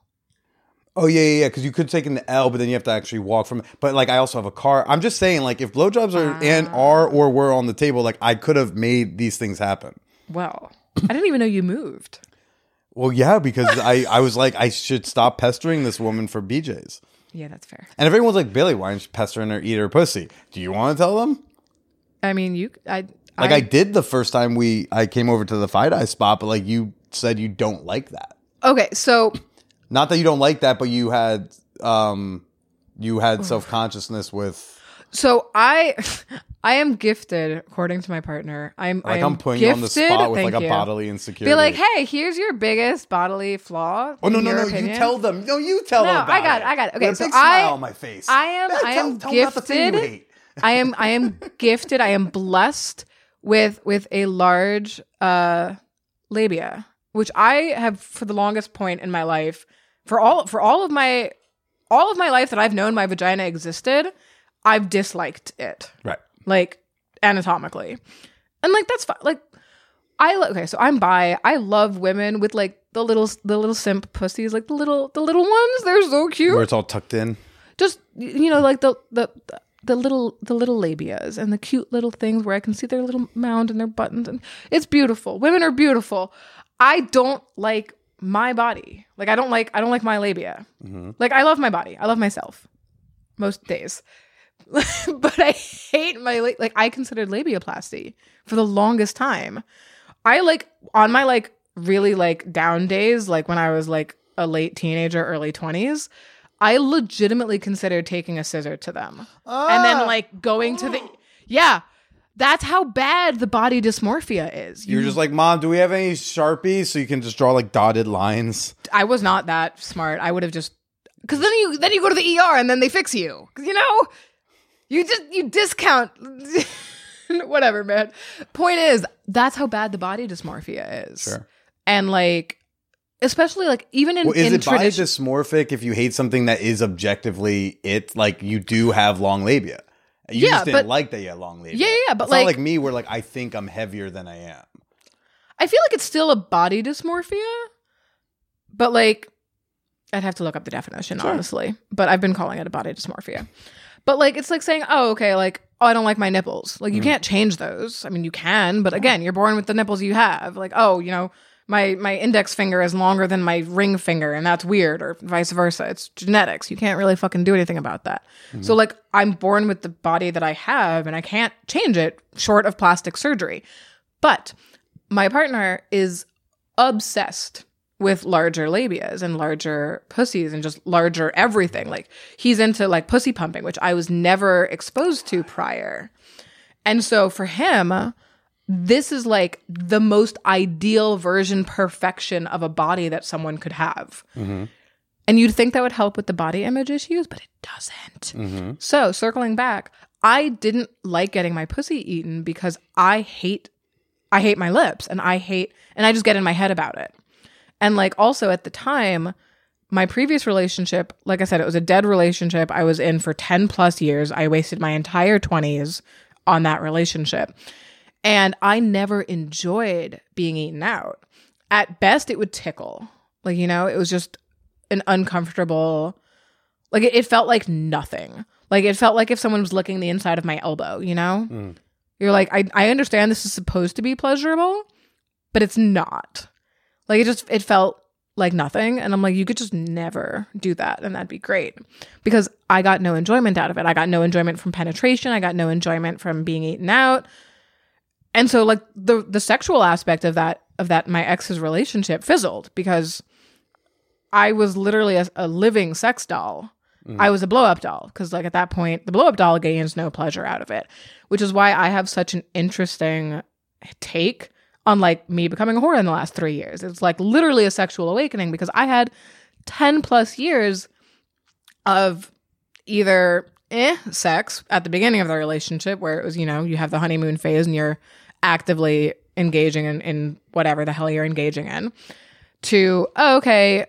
Oh yeah, yeah, yeah. Because you could take an L, but then you have to actually walk from. But like, I also have a car. I'm just saying, like, if blowjobs are and ah. are or were on the table, like, I could have made these things happen. Well, I didn't even know you moved. Well, yeah, because I I was like, I should stop pestering this woman for BJ's. Yeah, that's fair. And if everyone's like, Billy, why aren't you pestering her? Eat her pussy. Do you want to tell them? I mean, you I Like I, did the first time we I came over to the FiDi spot, but like you said, you don't like that. okay. So Not that you don't like that, but you had um you had self consciousness with so I [laughs] I am gifted according to my partner. I'm like I am I'm putting you on the spot with like a you. bodily insecurity. Be like, hey, here's your biggest bodily flaw. Oh no no no! You tell them. No, you tell No, them. About I got it. I got it. Okay, With a so big smile I- on my face. I am Yeah, I tell- am tell them about the thing you gifted. I am I am [laughs] gifted. I am blessed with with a large uh labia, which I have for the longest point in my life, for all for all of my all of my life that I've known my vagina existed, I've disliked it. Right. Like anatomically. And like that's fine. Like I lo- okay, so I'm bi. I love women with like the little the little simp pussies, like the little the little ones. They're so cute Where it's all tucked in. just you know like the the the little the little labias and the cute little things where I can see their little mound and their buttons and it's beautiful. Women are beautiful. I don't like my body. Like I don't like I don't like my labia. Like I love my body. I love myself most days. [laughs] but I hate my la- like I considered labiaplasty for the longest time. I like on my like really like down days, like when I was like a late teenager, early 20s, I legitimately considered taking a scissor to them. And then ah. like going to the oh. Yeah. That's how bad the body dysmorphia is. You- You're just like, Mom, do we have any Sharpies so you can just draw like dotted lines? I was not that smart. I would have just because then you then you go to the ER and then they fix you. 'Cause, you know, you just you discount. [laughs] whatever, man. Point is, that's how bad the body dysmorphia is. Sure. And like, especially like even in, Well, is in it body dysmorphic if you hate something that is objectively it? Like you do have long labia. You Yeah, just didn't but- like that you had long labia. Yeah, yeah, but it's not like- like me, where like I think I'm heavier than I am. I feel like it's still a body dysmorphia, but like I'd have to look up the definition honestly. But I've been calling it a body dysmorphia. But like it's like saying, oh, okay, like oh, I don't like my nipples. Like you mm. can't change those. I mean, you can, but again, you're born with the nipples you have. Like oh, you know. My, my index finger is longer than my ring finger, and that's weird, or vice versa. It's genetics. You can't really fucking do anything about that. So, like, I'm born with the body that I have, and I can't change it short of plastic surgery. But my partner is obsessed with larger labias and larger pussies and just larger everything. Like he's into like pussy pumping, which I was never exposed to prior. And so for him, this is like the most ideal version perfection of a body that someone could have. And you'd think that would help with the body image issues, but it doesn't. So, circling back, I didn't like getting my pussy eaten because I hate I hate my lips and I hate and I just get in my head about it. And like also at the time, my previous relationship, like I said, it was a dead relationship I was in for 10 plus years. I wasted my entire 20s on that relationship. And I never enjoyed being eaten out. At best, it would tickle. Like, you know, it was just an uncomfortable, like, it, it felt like nothing. Like, it felt like if someone was licking the inside of my elbow, you know? Mm. You're like, I, I understand this is supposed to be pleasurable, but it's not. Like, it just, it felt like nothing. And I'm like, you could just never do that. And that'd be great because I got no enjoyment out of it. I got no enjoyment from penetration. I got no enjoyment from being eaten out and so like the the sexual aspect of that of that my ex's relationship fizzled because I was literally a, a living sex doll. I was a blow up doll because like at that point the blow up doll gains no pleasure out of it, which is why I have such an interesting take on like me becoming a whore in the last three years. It's like literally a sexual awakening because I had ten plus years of either eh sex at the beginning of the relationship where it was you know you have the honeymoon phase and you're actively engaging in, in whatever the hell you're engaging in to oh, okay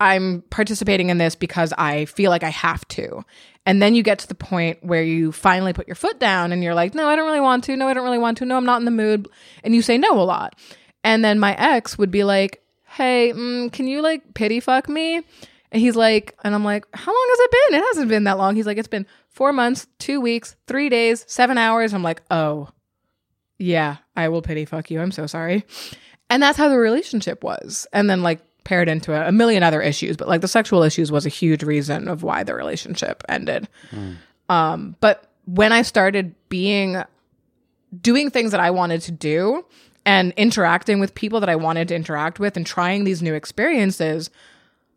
i'm participating in this because i feel like i have to and then you get to the point where you finally put your foot down and you're like no i don't really want to no i don't really want to no i'm not in the mood and you say no a lot and then my ex would be like hey mm, can you like pity fuck me and he's like, and I'm like, how long has it been? It hasn't been that long. He's like, it's been four months, two weeks, three days, seven hours. I'm like, oh, yeah, I will pity fuck you. I'm so sorry. And that's how the relationship was. And then like paired into a, a million other issues, but like the sexual issues was a huge reason of why the relationship ended. Um, but when I started being doing things that I wanted to do and interacting with people that I wanted to interact with and trying these new experiences,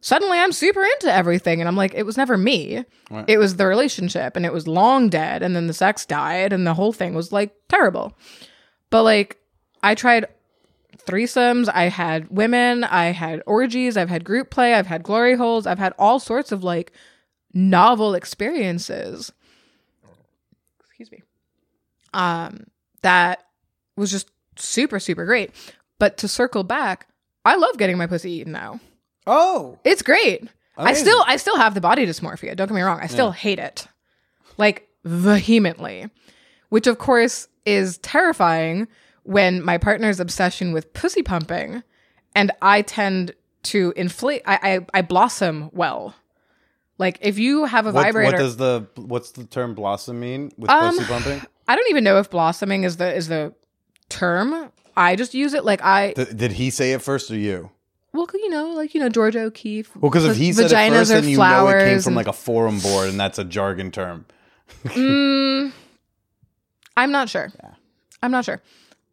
suddenly I'm super into everything. And I'm like, it was never me. It was the relationship and it was long dead. And then the sex died and the whole thing was like terrible. But like, I tried threesomes. I had women. I had orgies. I've had group play. I've had glory holes. I've had all sorts of like novel experiences. Excuse me. Um, that was just super, super great. But to circle back, I love getting my pussy eaten now. Oh, It's great. I still I still have the body dysmorphia. Don't get me wrong. I still hate it. Like vehemently. Which of course is terrifying when my partner's obsession with pussy pumping and I tend to inflate I I, I blossom well. Like if you have a what, vibrator what does the what's the term blossom mean with Um, pussy bumping? [laughs] I don't even know if blossoming is the is the term. I just use it like I Th- did he say it first or you? Well, you know, like you know, George O'Keeffe. Well, because if he said it first, then you know it came from and- like a forum board, and that's a jargon term. Mm, I'm not sure. I'm not sure.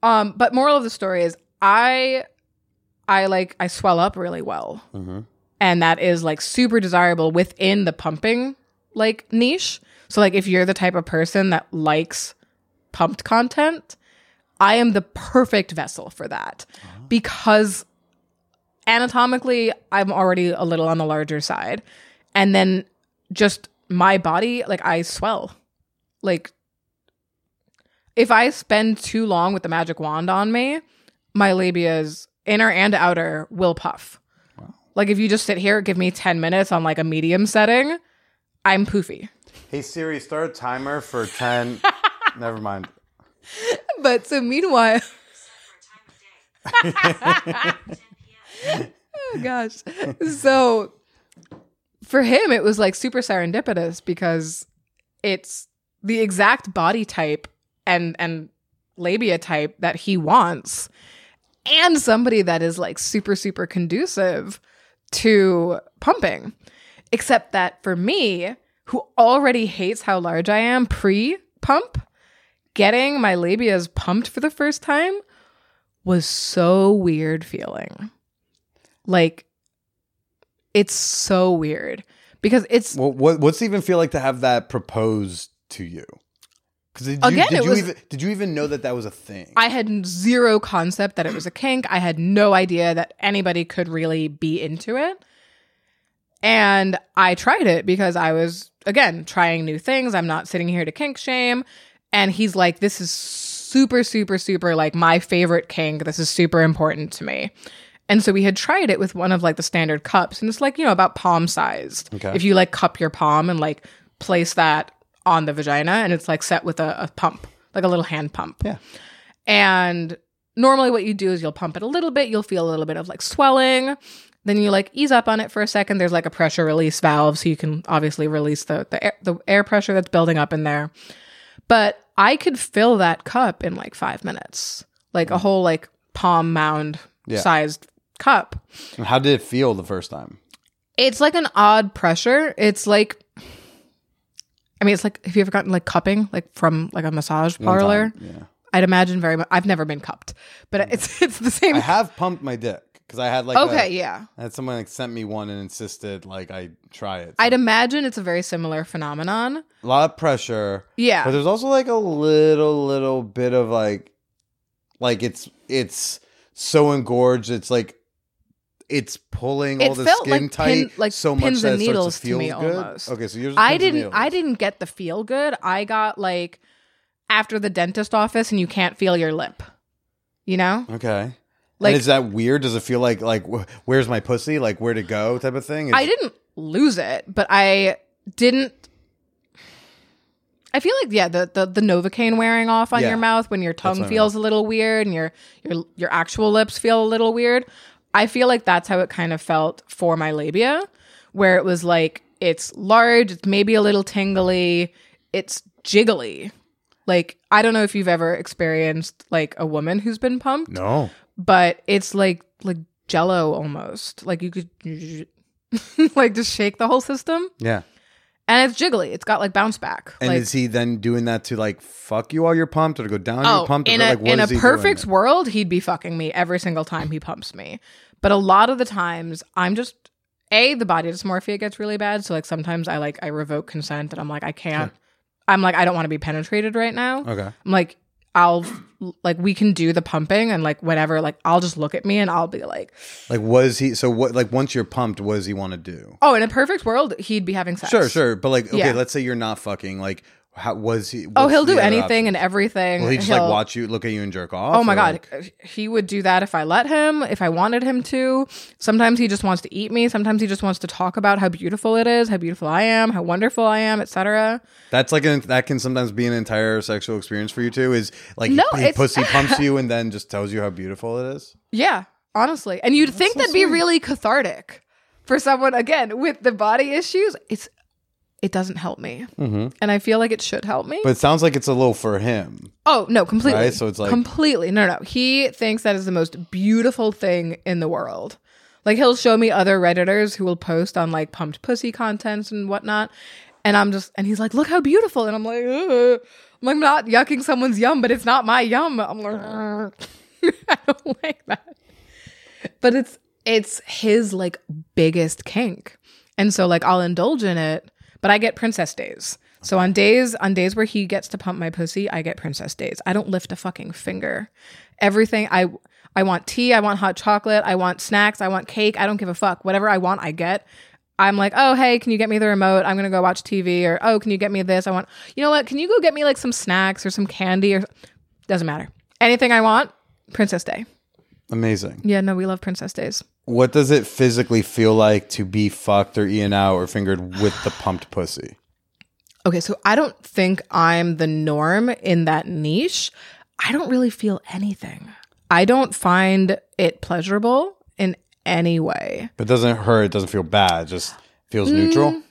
Um, but moral of the story is I I like I swell up really well. And that is like super desirable within the pumping like niche. So like if you're the type of person that likes pumped content, I am the perfect vessel for that. Because anatomically I'm already a little on the larger side. And then just my body like I swell. Like if I spend too long with the magic wand on me, my labias, inner and outer, will puff. Like if you just sit here, give me 10 minutes on like a medium setting, I'm poofy. Hey Siri, start a timer for [laughs] 10. Never mind. But so meanwhile, [laughs] [laughs] oh gosh. So for him, it was like super serendipitous because it's the exact body type and and labia type that he wants, and somebody that is like super super conducive to pumping. Except that for me, who already hates how large I am pre pump, getting my labias pumped for the first time was so weird feeling. Like it's so weird because it's Well, what, what's it even feel like to have that proposed to you? Because did, you, Again, did you was- even did you even know that that was a thing? I had zero concept that it was a kink. I had no idea that anybody could really be into it. And I tried it because I was, again, trying new things. I'm not sitting here to kink shame. And he's like, this is super, super, super like my favorite kink. This is super important to me. And so we had tried it with one of like the standard cups. And it's like, you know, about palm sized. Okay. If you like cup your palm and like place that on the vagina and it's like set with a, a pump, like a little hand pump. Yeah. And normally what you do is you'll pump it a little bit, you'll feel a little bit of like swelling. Then you like ease up on it for a second. There's like a pressure release valve, so you can obviously release the the air, the air pressure that's building up in there. But I could fill that cup in like five minutes, like a mm. whole like palm mound Yeah. sized cup. How did it feel the first time? It's like an odd pressure. It's like, I mean, it's like have you ever gotten like cupping like from like a massage parlor? time, Yeah. I'd imagine very much. I've never been cupped, but it's [laughs] it's the same. I have pumped my dick because I had like okay, a- yeah. I had someone like sent me one and insisted like I try it. I'd imagine it's a very similar phenomenon. a lot of pressure. Yeah. But there's also like a little little bit of like like it's it's so engorged it's like it's pulling all the skin like tight pin- like so much that it starts needles to to feel me good. almost. Okay, so yours. is I didn't. I didn't get the feel good. I got like after the dentist office and you can't feel your lip. You know? Okay. Like- and is that weird? Does it feel like like where's my pussy? Like where to go type of thing? I didn't lose it, but I didn't I feel like yeah, the the, the Novocaine wearing off on Yeah. your mouth when your tongue feels a little weird and your your your actual lips feel a little weird. I feel like that's how it kind of felt for my labia, where it was like it's large, it's maybe a little tingly, it's jiggly. Like I don't know if you've ever experienced like a woman who's been pumped, No. but it's like like jello almost. Like you could [laughs] like just shake the whole system. Yeah. And it's jiggly. It's got like bounce back. And like, is he then doing that to like fuck you while you're pumped or to go down oh, you're pumped? in or a like in a perfect world, he'd be fucking me every single time he pumps me. But a lot of the times, I'm just a the body dysmorphia gets really bad. So like sometimes I like I revoke consent and I'm like I can't. I'm like I don't want to be penetrated right now. Okay. I'm like I'll like we can do the pumping and like whatever. Like I'll just look at me and I'll be like, Like was he so what like once you're pumped, what does he want to do? oh, in a perfect world, he'd be having sex. Sure, sure. But like okay, Yeah. let's say you're not fucking like how was he Oh, he'll do anything and everything. Will he just He'll- like watch you look at you and jerk off? Oh my god, like- he would do that if I let him, if I wanted him to. Sometimes he just wants to eat me. Sometimes he just wants to talk about how beautiful it is, how beautiful I am, how wonderful I am, etc. That's like an, that can sometimes be an entire sexual experience for you too. Is like No, he, it's- pussy pumps [laughs] you and then just tells you how beautiful it is. Yeah, honestly. And you'd think so that'd be really cathartic for someone again with the body issues. It's it doesn't help me, Mhm. and I feel like it should help me. But it sounds like it's a little for him. Oh no, completely. Right, so it's like- completely. No, no. He thinks that is the most beautiful thing in the world. Like he'll show me other redditors who will post on like pumped pussy contents and whatnot, and I'm just and he's like, "Look how beautiful," and I'm like, Ugh. I'm like not yucking someone's yum, but it's not my yum. I'm like, [laughs] I don't like that. But it's it's his like biggest kink, and so like I'll indulge in it, but I get princess days. So on days on days where he gets to pump my pussy, I get princess days. I don't lift a fucking finger. Everything I I want tea, I want hot chocolate, I want snacks, I want cake. I don't give a fuck. Whatever I want, I get. I'm like, oh, hey, can you get me the remote? I'm gonna go watch TV, or oh, can you get me this? I want, you know what? Can you go get me like some snacks or some candy or doesn't matter. Anything I want, Princess Day. Amazing. Yeah, no, we love Princess Days. What does it physically feel like to be fucked or eaten out or fingered with the pumped pussy? Okay, so I don't think I'm the norm in that niche. I don't really feel anything. I don't find it pleasurable in any way. It doesn't hurt. It doesn't feel bad. It just feels neutral. Mm,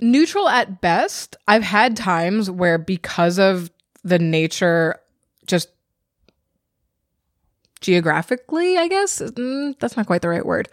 neutral at best. I've had times where, because of the nature, just geographically, I guess, mm, that's not quite the right word.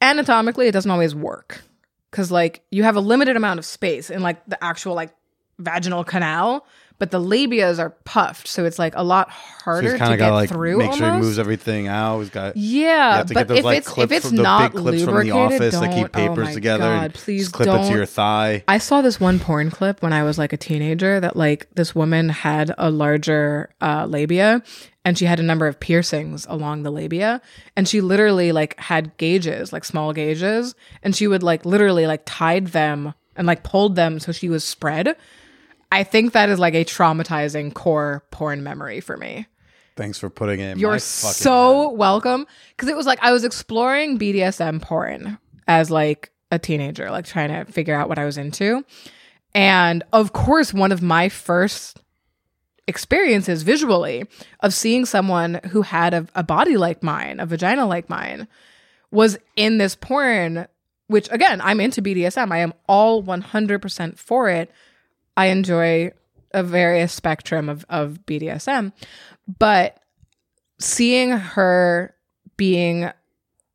Anatomically, it doesn't always work. Because, like, you have a limited amount of space in, like, the actual, like, vaginal canal, but the labias are puffed, so it's like a lot harder he's to get like through. make sure he moves everything out. He's got Yeah, but get those if like it's clips if it's from not big clips from the office that keep oh papers my together. God, please clip it don't. to your thigh. I saw this one porn clip when I was like a teenager that like this woman had a larger uh, labia and she had a number of piercings along the labia and she literally like had gauges, like small gauges, and she would like literally like tied them and like pulled them so she was spread. I think that is like a traumatizing core porn memory for me. Thanks for putting it in You're my fucking so head. welcome. Because it was like I was exploring BDSM porn as like a teenager, like trying to figure out what I was into. And of course, one of my first experiences visually of seeing someone who had a, a body like mine, a vagina like mine, was in this porn, which again, I'm into BDSM. I am all 100% for it. I enjoy a various spectrum of, of BDSM. But seeing her being uh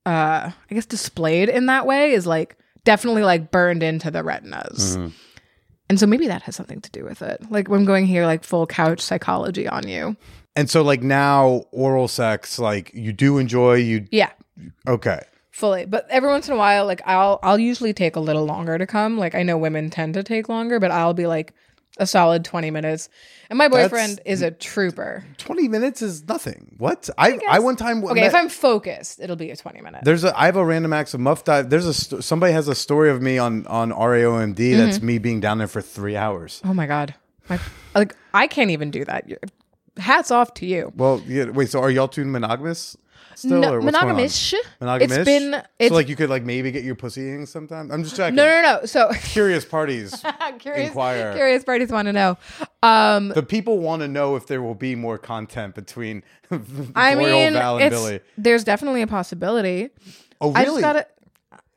I guess displayed in that way is like definitely like burned into the retinas. Mm-hmm. And so maybe that has something to do with it. Like I'm going here like full couch psychology on you. And so like now oral sex, like you do enjoy you. Yeah. Okay. Fully. But every once in a while, like I'll I'll usually take a little longer to come. Like I know women tend to take longer, but I'll be like a solid 20 minutes. And my boyfriend That's- is a trooper. 20 minutes is nothing. What? I I, one time Okay, if I'm focused, it'll be a 20 minute. There's a I have a random acts of muff dive. There's a somebody has a story of me on on RAOMD Mm-hmm. that's me being down there for 3 hours. Oh my god. My, like I can't even do that. Hats off to you. Well, yeah, wait, so are y'all two monogamous still No, or what's going on? monogamish. Monogamous? It's been it's so like you could like maybe get your pussy eating sometime. I'm just checking. no no no. So [laughs] Curious parties. [laughs] curious, Inquire. curious parties want to know. Um, the people want to know if there will be more content between [laughs] I Boyle, mean, Val, and Billy. there's definitely a possibility. Oh, I really? just gotta.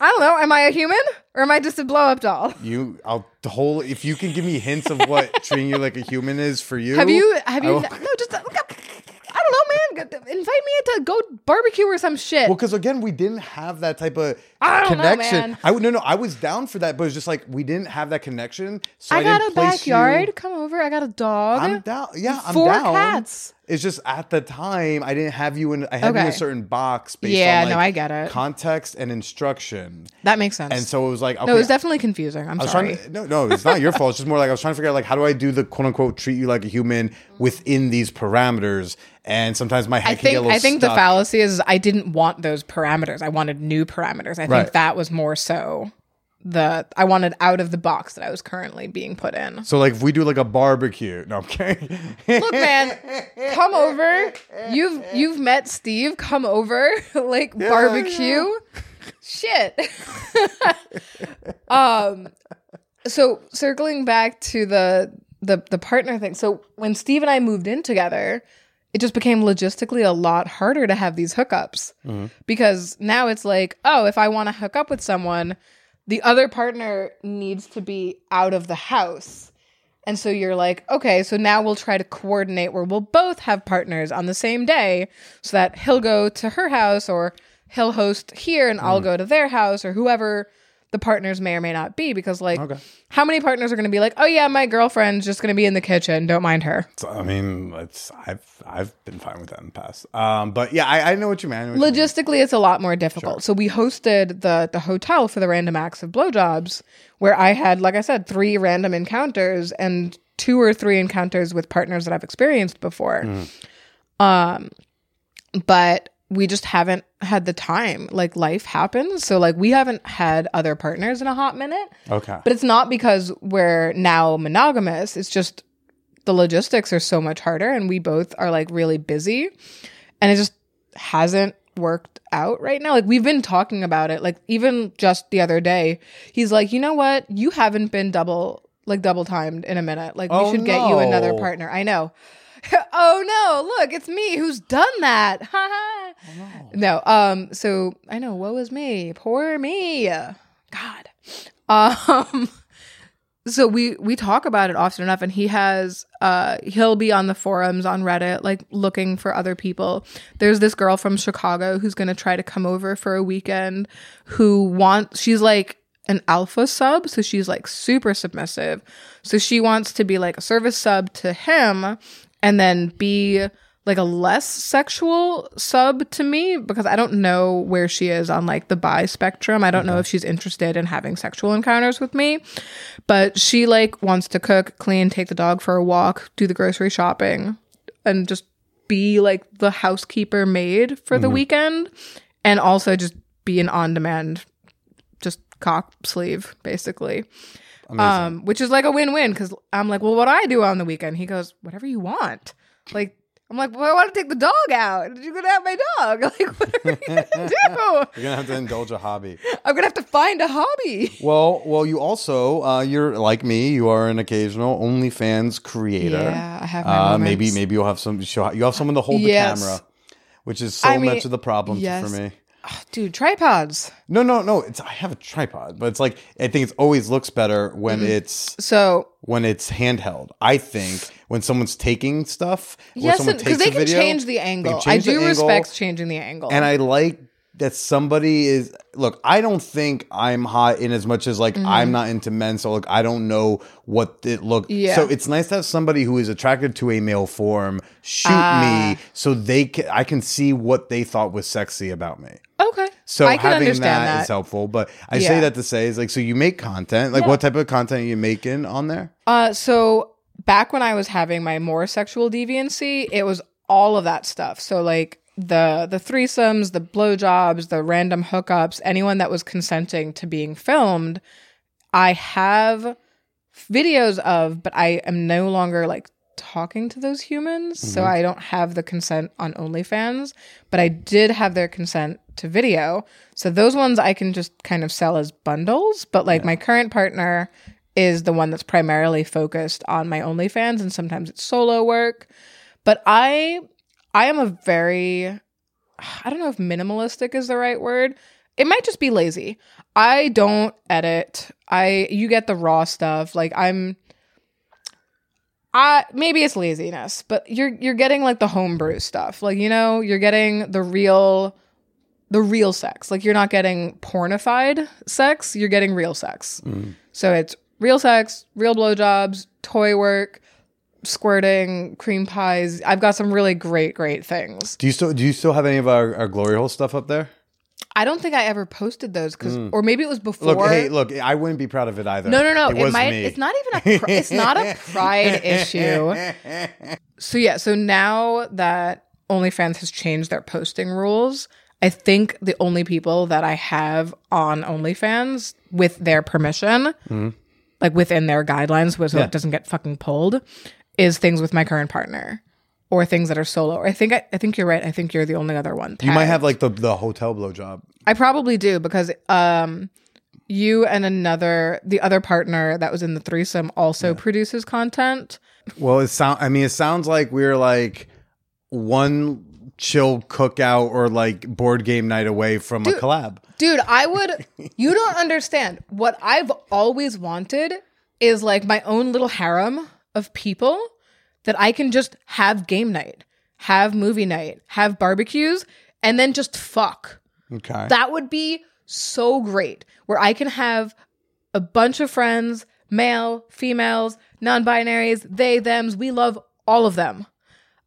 I don't know. Am I a human or am I just a blow up doll? You, I'll the whole. If you can give me hints of what [laughs] treating you like a human is for you, Have you? Have you? will- No, just. I don't know, man. Invite me to go barbecue or some shit. Well, because again, we didn't have that type of I don't know, man. I would no, no. I was down for that, but it's just like we didn't have that connection. So I, I got a backyard. You. Come over. I got a dog. I'm down. Yeah, I'm Four down. cats. It's just at the time I didn't have you in. I had you in Okay. a certain box based Yeah, on like no, I get it. context and instruction, That makes sense. and so it was like okay, no, it was definitely confusing. I'm I was sorry. trying to, no, no, it's not your fault. It's just more like I was trying to figure out like how do I do the quote unquote treat you like a human within these parameters, and sometimes my head I can get a think little I think the stuck. fallacy is I didn't want those parameters. I wanted new parameters. I think that was more so the I wanted out of the box that I was currently being put in. So like if we do like a barbecue, no, kidding. Look, man, come over. [laughs] You've you've met Steve. Come over, [laughs] like barbecue. Shit. [laughs] um. So circling back to the the the partner thing. So when Steve and I moved in together, it just became logistically a lot harder to have these hookups because now it's like, oh, if I want to hook up with someone, the other partner needs to be out of the house. And so you're like, okay, so now we'll try to coordinate where we'll both have partners on the same day so that he'll go to her house or he'll host here and I'll mm. go to their house or whoever the partners may or may not be. Because, like, Okay. how many partners are going to be like, oh, yeah, my girlfriend's just going to be in the kitchen. Don't mind her. So, I mean, it's I've I've been fine with that in the past. Um, but yeah, I, I know what you mean. I know what you mean. Logistically, it's a lot more difficult. So we hosted the the hotel for the random acts of blowjobs, where I had, like I said, three random encounters and two or three encounters with partners that I've experienced before. Um, but we just haven't had the time. Like life happens. So like we haven't had other partners in a hot minute. Okay. But it's not because we're now monogamous. It's just the logistics are so much harder and we both are like really busy and it just hasn't worked out right now. Like we've been talking about it. Like even just the other day, he's like, "You know what? You haven't been double like double timed in a minute. Like we Oh, should get you another partner." I know. [laughs] oh no, look, it's me who's done that. [laughs] Ha ha. no, um so I know what was me. Poor me. God. Um [laughs] so we we talk about it often enough and he has uh he'll be on the forums on reddit like looking for other people there's this girl from chicago who's going to try to come over for a weekend who wants she's like an alpha sub so she's like super submissive so she wants to be like a service sub to him and then be like a less sexual sub to me because I don't know where she is on like the bi spectrum. I don't know if she's interested in having sexual encounters with me, but she like wants to cook, clean, take the dog for a walk, do the grocery shopping, and just be like the housekeeper maid for the mm-hmm. weekend and also just be an on demand just cock sleeve basically. Um, which is like a win-win because I'm like, well, what do I do on the weekend? He goes, whatever you want. Like, I'm like, well, I want to take the dog out. You're gonna have my dog. [laughs] Like, what are we gonna [laughs] do? You're gonna have to indulge a hobby. I'm gonna have to find a hobby. Well, well, you also uh, you're like me. You are an occasional OnlyFans creator. Yeah, I have Uh, maybe maybe you'll have some. You have someone to hold Yes. the camera, which is so I mean, much of the problem yes. for me. [sighs] Dude, tripods. No, no, no. It's I have a tripod, but it's like I think it always looks better when Mm-hmm. it's So when it's handheld. I think when someone's taking stuff, yes, because takes they can change the angle. I do angle, respect changing the angle. and I like that somebody is look. I don't think I'm hot in as much as like I'm not into men, so like I don't know what it look. Mm-hmm. Yeah. So it's nice to have somebody who is attracted to a male form shoot Ah. me, so they can, I can see what they thought was sexy about me. Okay, So I can having understand that that. is helpful. But I say that to say is like, so you make content. Like, what type of content are you making on there? Uh, so back when I was having my more sexual deviancy, it was all of that stuff. So like the the threesomes, the blowjobs, the random hookups, anyone that was consenting to being filmed, I have videos of, but I am no longer like talking to those humans, so I don't have the consent on OnlyFans, but I did have their consent to video. So those ones I can just kind of sell as bundles, but like my current partner is the one that's primarily focused on my OnlyFans and sometimes it's solo work. But I I am a very I don't know if minimalistic is the right word. It might just be lazy. I don't edit. I you get the raw stuff. Like I'm I maybe it's laziness, but you're you're getting like the homebrew stuff. Like, you know, you're getting the real the real sex. Like you're not getting pornified sex, you're getting real sex. So it's real sex, real blowjobs, toy work, squirting, cream pies. I've got some really great, great things. Do you still do you still have any of our, our glory hole stuff up there? I don't think I ever posted those because, or maybe it was before. Look, hey, look, I wouldn't be proud of it either. No, no, no. It, was might. me. It's not even a. Pr- it's [laughs] not a pride issue. So yeah. So now that OnlyFans has changed their posting rules, I think the only people that I have on OnlyFans with their permission, like within their guidelines, so Mm-hmm. Yeah. it doesn't get fucking pulled, is things with my current partner. Or things that are solo. I think I, I think you're right. I think you're the only other one. You might have like the the hotel blowjob. I probably do because um you and another the other partner that was in the threesome also produces content. Well, it sound. I mean, it sounds like we're like one chill cookout or like board game night away from a collab. Dude, I would you don't [laughs] understand. What I've always wanted is like my own little harem of people that I can just have game night, have movie night, have barbecues and then just fuck. Okay. That would be so great where I can have a bunch of friends, male, females, non binaries, they, thems. We love all of them.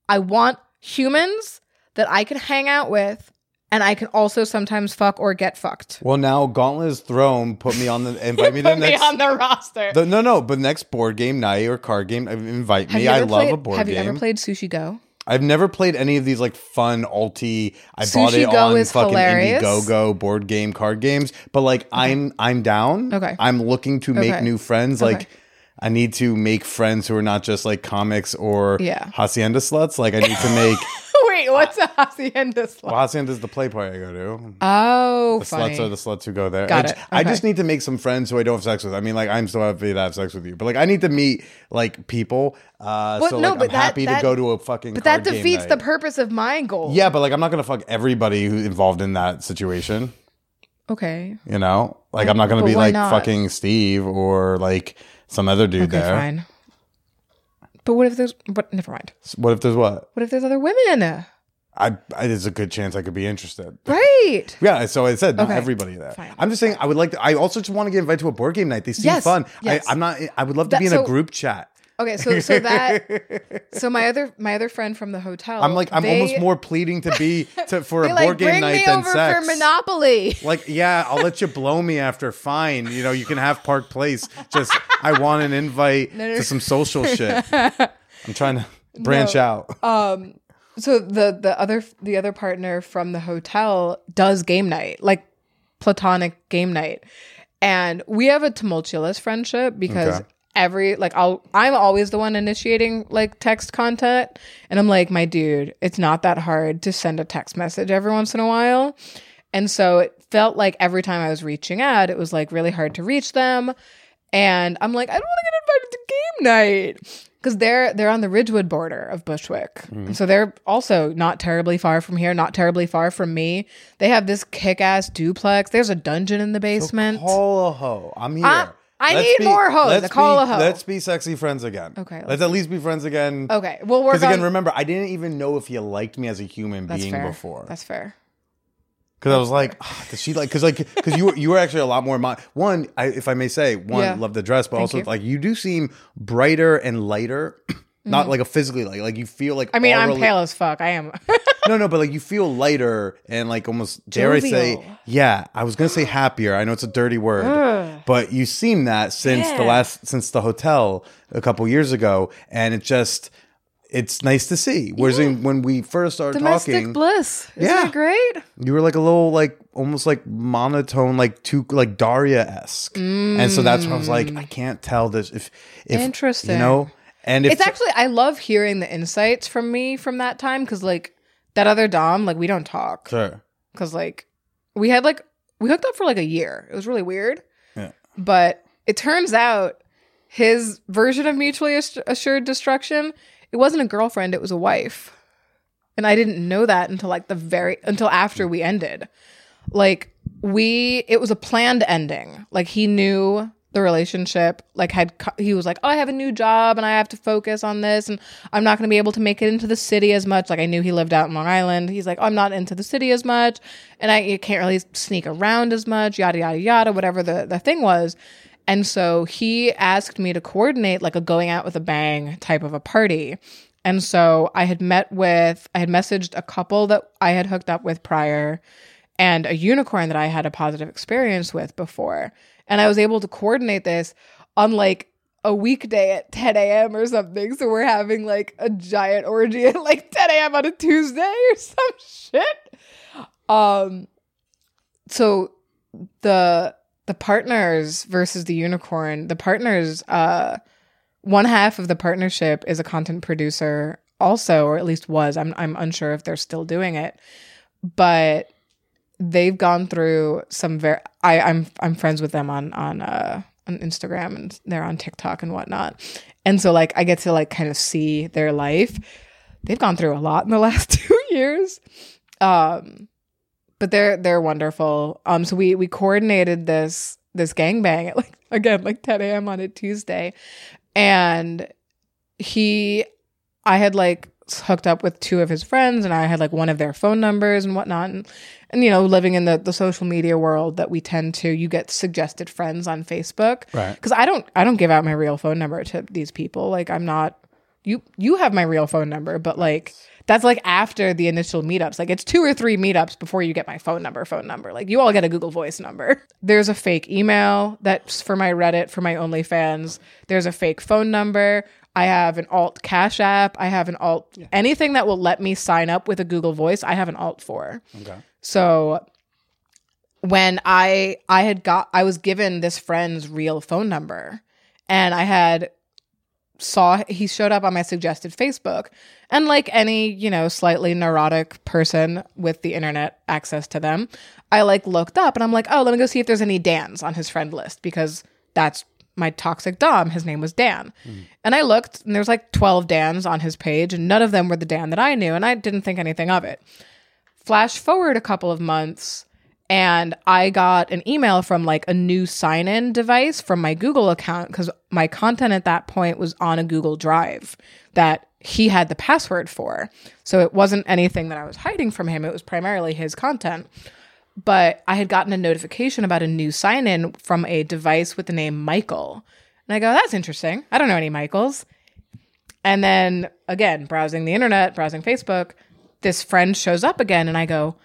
I want humans that I can hang out with and I can also sometimes fuck or get fucked. well, now Gauntlet is thrown. Put me on the [laughs] invite me to the Put me on the roster. the, no, no, but next board game night or card game, uh, invite have me. I love played, a board Have game. Have you ever played Sushi Go? I've never played any of these like fun alti. I Sushi bought it Go on is fucking hilarious. Indiegogo board game card games, but like I'm I'm down. Okay. I'm looking to make Okay. new friends. Okay. Like I need to make friends who are not just like comics or Yeah. hacienda sluts. Like I need to make. [laughs] Wait, what's a hacienda slut? well, hacienda is the play party I go to. Oh, The funny. sluts are the sluts who go there. Got I, it. ju- I just need to make some friends who I don't have sex with. I mean, like I'm so happy to have sex with you, but like I need to meet like people. Uh, Well, so no, like, but I'm that- happy that- to go to a fucking. but that defeats the purpose of my goal. Yeah, but like I'm not gonna fuck everybody who's involved in that situation. Okay. You know, like I'm not gonna But be like not? fucking Steve or like some other dude Okay, there. fine. But what if there's? But never mind. What if there's what? What if there's other women? I, I there's a good chance I could be interested. [laughs] Right. Yeah, so I said not Okay, everybody there. fine, I'm just saying I would like to. I also just want to get invited to a board game night. They seem Yes, fun. yes. I, I'm not. I would love to That- be in so- a group chat. Okay, so so [laughs] that so my other my other friend from the hotel. I'm like I'm they- almost more pleading to be [laughs] to, for a board like, game bring night me than over sex. for Monopoly. [laughs] Like, yeah, I'll let you blow me after. Fine, you know, you can have Park Place. Just, I want an invite no. to some social shit. I'm trying to branch No. out. Um, so the the other the other partner from the hotel does game night, like platonic game night, and we have a tumultuous friendship because. Okay. Every like I'll I'm always the one initiating like text content and I'm like my dude it's not that hard to send a text message every once in a while and so it felt like every time I was reaching out it was like really hard to reach them and I'm like I don't want to get invited to game night because they're they're on the Ridgewood border of Bushwick, so they're also not terribly far from here, not terribly far from me. They have this kick-ass duplex. There's a dungeon in the basement. Call a hoe. I'm here. I- I Let's need more hoes. A call be- a hoe. Let's be sexy friends again. Okay, Let's, let's at least be friends again. okay, Well work Because again, on. remember, I didn't even know if you liked me as a human that's being fair. before. That's fair. Because I was like, ah, does she like? Because like, because you were you were actually a lot more. Mon- one, I, if I may say, one, Yeah. love the dress, but also you. like you do seem brighter and lighter. [clears throat] Not like a physically like like you feel like. Mm-hmm. I mean, I'm pale as fuck. I am. [laughs] No, no, but like you feel lighter and like almost dare I say, yeah. I was gonna say happier. I know it's a dirty word, but you seem that since the last since the hotel a couple years ago, and it just it's nice to see. Whereas in, when we first started Domestic talking, bliss. Isn't Yeah. it great? you were like a little like almost like monotone, like too like Daria esque, and so that's when I was like, mm. I can't tell this if if Interesting. you know, and It's actually I love hearing the insights from me from that time because like that other dom like we don't talk sure. because like we had like we hooked up for like a year. It was really weird. Yeah. But it turns out his version of mutually ass- assured destruction it wasn't a girlfriend, it was a wife. And I didn't know that until like the very until after we ended. Like we it was a planned ending. Like he knew the relationship like had he was like, "Oh, I have a new job and I have to focus on this and I'm not going to be able to make it into the city as much." Like I knew he lived out in Long Island. He's like, oh, "I'm not into the city as much and I can't really sneak around as much, yada yada yada, whatever the the thing was." And so he asked me to coordinate like a going out with a bang type of a party. And so I had met with, I had messaged a couple that I had hooked up with prior and a unicorn that I had a positive experience with before. And I was able to coordinate this on like a weekday at 10 a.m. or something. So we're having like a giant orgy at like 10 a.m. on a Tuesday or [laughs] some shit. Um, so the the partners versus the unicorn, the partners, uh, one half of the partnership is a content producer also, or at least was. I'm I'm unsure if they're still doing it, but they've gone through some very. I I'm I'm friends with them on on uh on Instagram and they're on TikTok and whatnot, and so like I get to like kind of see their life. They've gone through a lot in the [laughs] last two years. Um, but they're they're wonderful. Um, so we we coordinated this this gangbang at like [laughs] again like 10 a.m. on a Tuesday, and he, I had like hooked up with two of his friends, and I had like one of their phone numbers and whatnot, and, and you know living in the the social media world that we tend to, you get suggested friends on Facebook, Right. Because I don't I don't give out my real phone number to these people. Like I'm not you you have my real phone number, but like that's like after the initial meetups. Like it's two or three meetups before you get my phone number, phone number. Like you all get a Google Voice number. [laughs] There's a fake email that's for my Reddit, for my OnlyFans. There's a fake phone number. I have an alt Cash App. I have an alt anything that will let me sign up with a Google Voice. I have an alt for. Okay. So when I I had got I was given this friend's real phone number and I had saw he showed up on my suggested Facebook and like any, you know, slightly neurotic person with the internet access to them, I like looked up and I'm like, "Oh, let me go see if there's any Dans on his friend list because that's my toxic dom. His name was Dan. And I looked and there was like 12 Dans on his page and none of them were the Dan that I knew and I didn't think anything of it flash forward a couple of months and I got an email from like a new sign in device from my Google account because my content at that point was on a Google Drive that he had the password for. So it wasn't anything that I was hiding from him, it was primarily his content. But I had gotten a notification about a new sign in from a device with the name Michael. And I go, that's interesting. I don't know any Michaels. And then again, browsing the internet, browsing Facebook, this friend shows up again, and I go,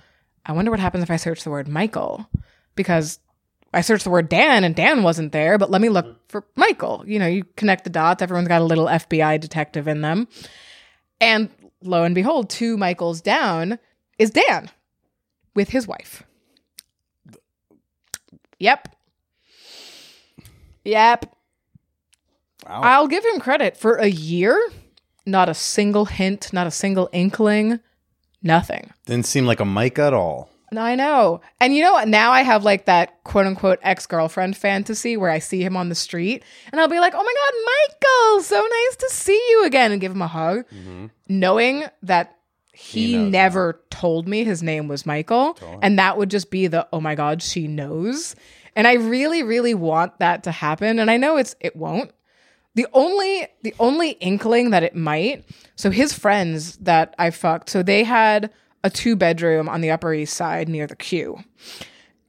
I wonder what happens if I search the word Michael because I searched the word Dan and Dan wasn't there, but let me look for Michael. You know, you connect the dots, everyone's got a little FBI detective in them. And lo and behold, two Michaels down is Dan with his wife. Yep. Yep. Wow. I'll give him credit for a year. Not a single hint, not a single inkling, nothing. Didn't seem like a mic at all. I know. And you know what? Now I have like that quote unquote ex girlfriend fantasy where I see him on the street and I'll be like, oh my God, Michael, so nice to see you again and give him a hug, mm-hmm. knowing that he, He never told me his name was Michael. And that would just be the, oh my God, she knows. And I really, really want that to happen. And I know it's, it won't. The only the only inkling that it might. So his friends that I fucked, so they had a two bedroom on the Upper East Side near the Q,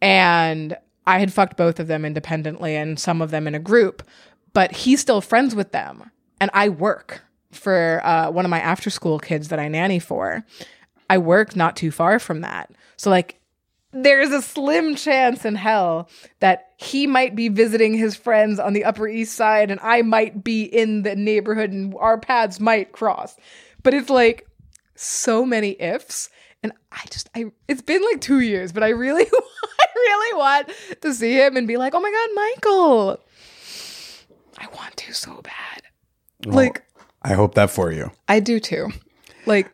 and I had fucked both of them independently and some of them in a group. But he's still friends with them, and I work for uh, one of my after school kids that I nanny for. I work not too far from that, so like there's a slim chance in hell that he might be visiting his friends on the Upper East Side and I might be in the neighborhood and our paths might cross. But it's like so many ifs. And I just, I, it's been like two years, but I really, [laughs] I really want to see him and be like, oh my God, Michael. I want to so bad. like, I hope that for you. I do too. Like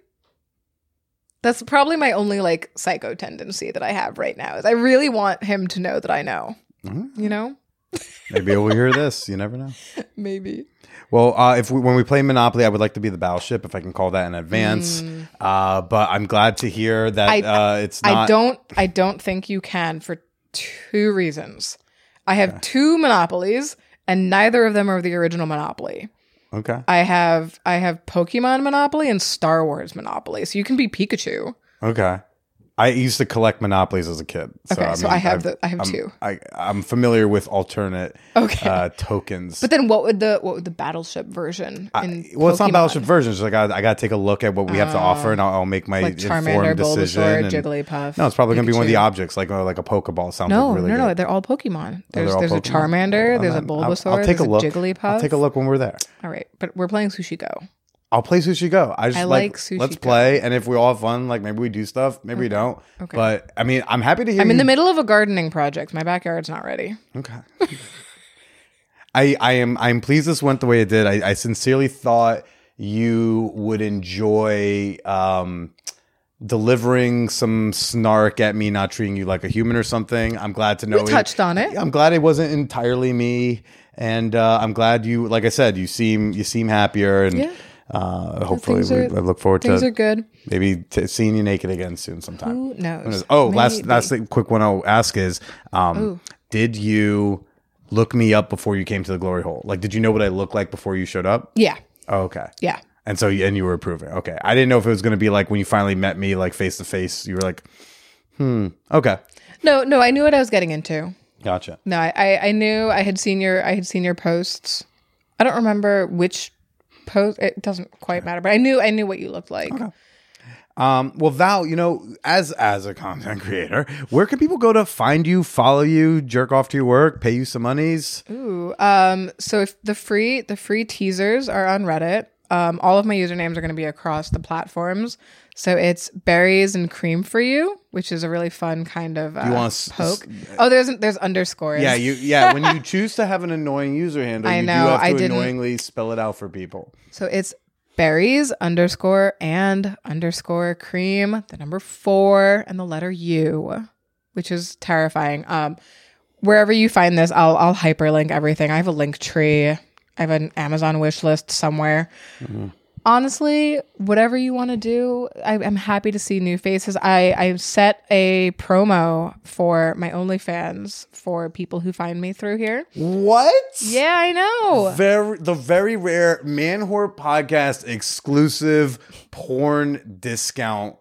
that's probably my only like psycho tendency that I have right now. Is I really want him to know that I know. Mm-hmm. You know? Maybe we'll hear this. You never know. [laughs] Maybe. Well, uh, if we, when we play Monopoly, I would like to be the battleship, if I can call that in advance. Uh, but I'm glad to hear that Mm. I- uh, it's not. I don't I don't think you can for two reasons. I have two monopolies and neither of them are the original monopoly. Okay. I have I have Pokemon Monopoly and Star Wars Monopoly. So you can be Pikachu. Okay. I used to collect monopolies as a kid. So, Okay, so I have I've- the- I have I'm- two. I, I'm familiar with alternate Okay. uh, tokens. But then what would the what would the battleship version in well, it's not Pokemon? battleship versions. I got I got to take a look at what we have to offer, and I'll, I'll make my like Charmander, informed decision. Bulbasaur, Jigglypuff. No, it's probably going to be one of the objects, like uh, like a Pokeball. Sounds No, really no, no, they're all Pokemon. There's They're all there's a Charmander, Well, there's a then I'll- Bulbasaur, I'll, take there's a look. Jigglypuff. I'll take a look when we're there. All right, but we're playing Sushi Go. I'll play Sushi Go. I just I like, like Sushi let's Go. play, and if we all have fun, like maybe we do stuff, maybe we don't. Okay. But I mean, I'm happy to hear. I'm in you- the middle of a gardening project. My backyard's not ready. Okay. I I am I'm pleased this went the way it did. I, I sincerely thought you would enjoy um delivering some snark at me not treating you like a human or something. I'm glad to know We touched on it. I'm glad it wasn't entirely me. And uh, I'm glad you like I said, you seem you seem happier and Yeah. Uh, hopefully we, are- I look forward to Things to are good. maybe t- seeing you naked again soon sometime. Who knows? Oh, last last thing, quick one I'll ask is, um, did you look me up before you came to the glory hole? Like, did you know what I looked like before you showed up? Yeah, Oh, okay. yeah. And so, and you were approving. Okay. I didn't know if it was going to be like when you finally met me, like face to face. You were like, hmm. Okay. No, no. I knew what I was getting into. Gotcha. No, I, I, I knew I had seen your I had seen your posts. I don't remember which post. It doesn't quite matter, but I knew I knew what you looked like. Um, well, Val, you know, as as a content [laughs] creator, where can people go to find you, follow you, jerk off to your work, pay you some monies? Ooh. Um. So if the free the free teasers are on Reddit. Um. All of my usernames are going to be across the platforms. So it's berries and cream for you, which is a really fun kind of uh, want s- poke. oh, there's there's underscores. Yeah, you yeah. when you [laughs] choose to have an annoying user handle, I you know, do have to I didn't- annoyingly spell it out for people. So it's berries underscore and underscore cream, the number four, and the letter U, which is terrifying. Um, wherever you find this, I'll I'll hyperlink everything. I have a link tree. I have an Amazon wish list somewhere. Honestly, whatever you want to do, I, I'm happy to see new faces. I I set a promo for my OnlyFans for people who find me through here. What? Yeah, I know. Very the very rare Man Whore podcast exclusive porn discount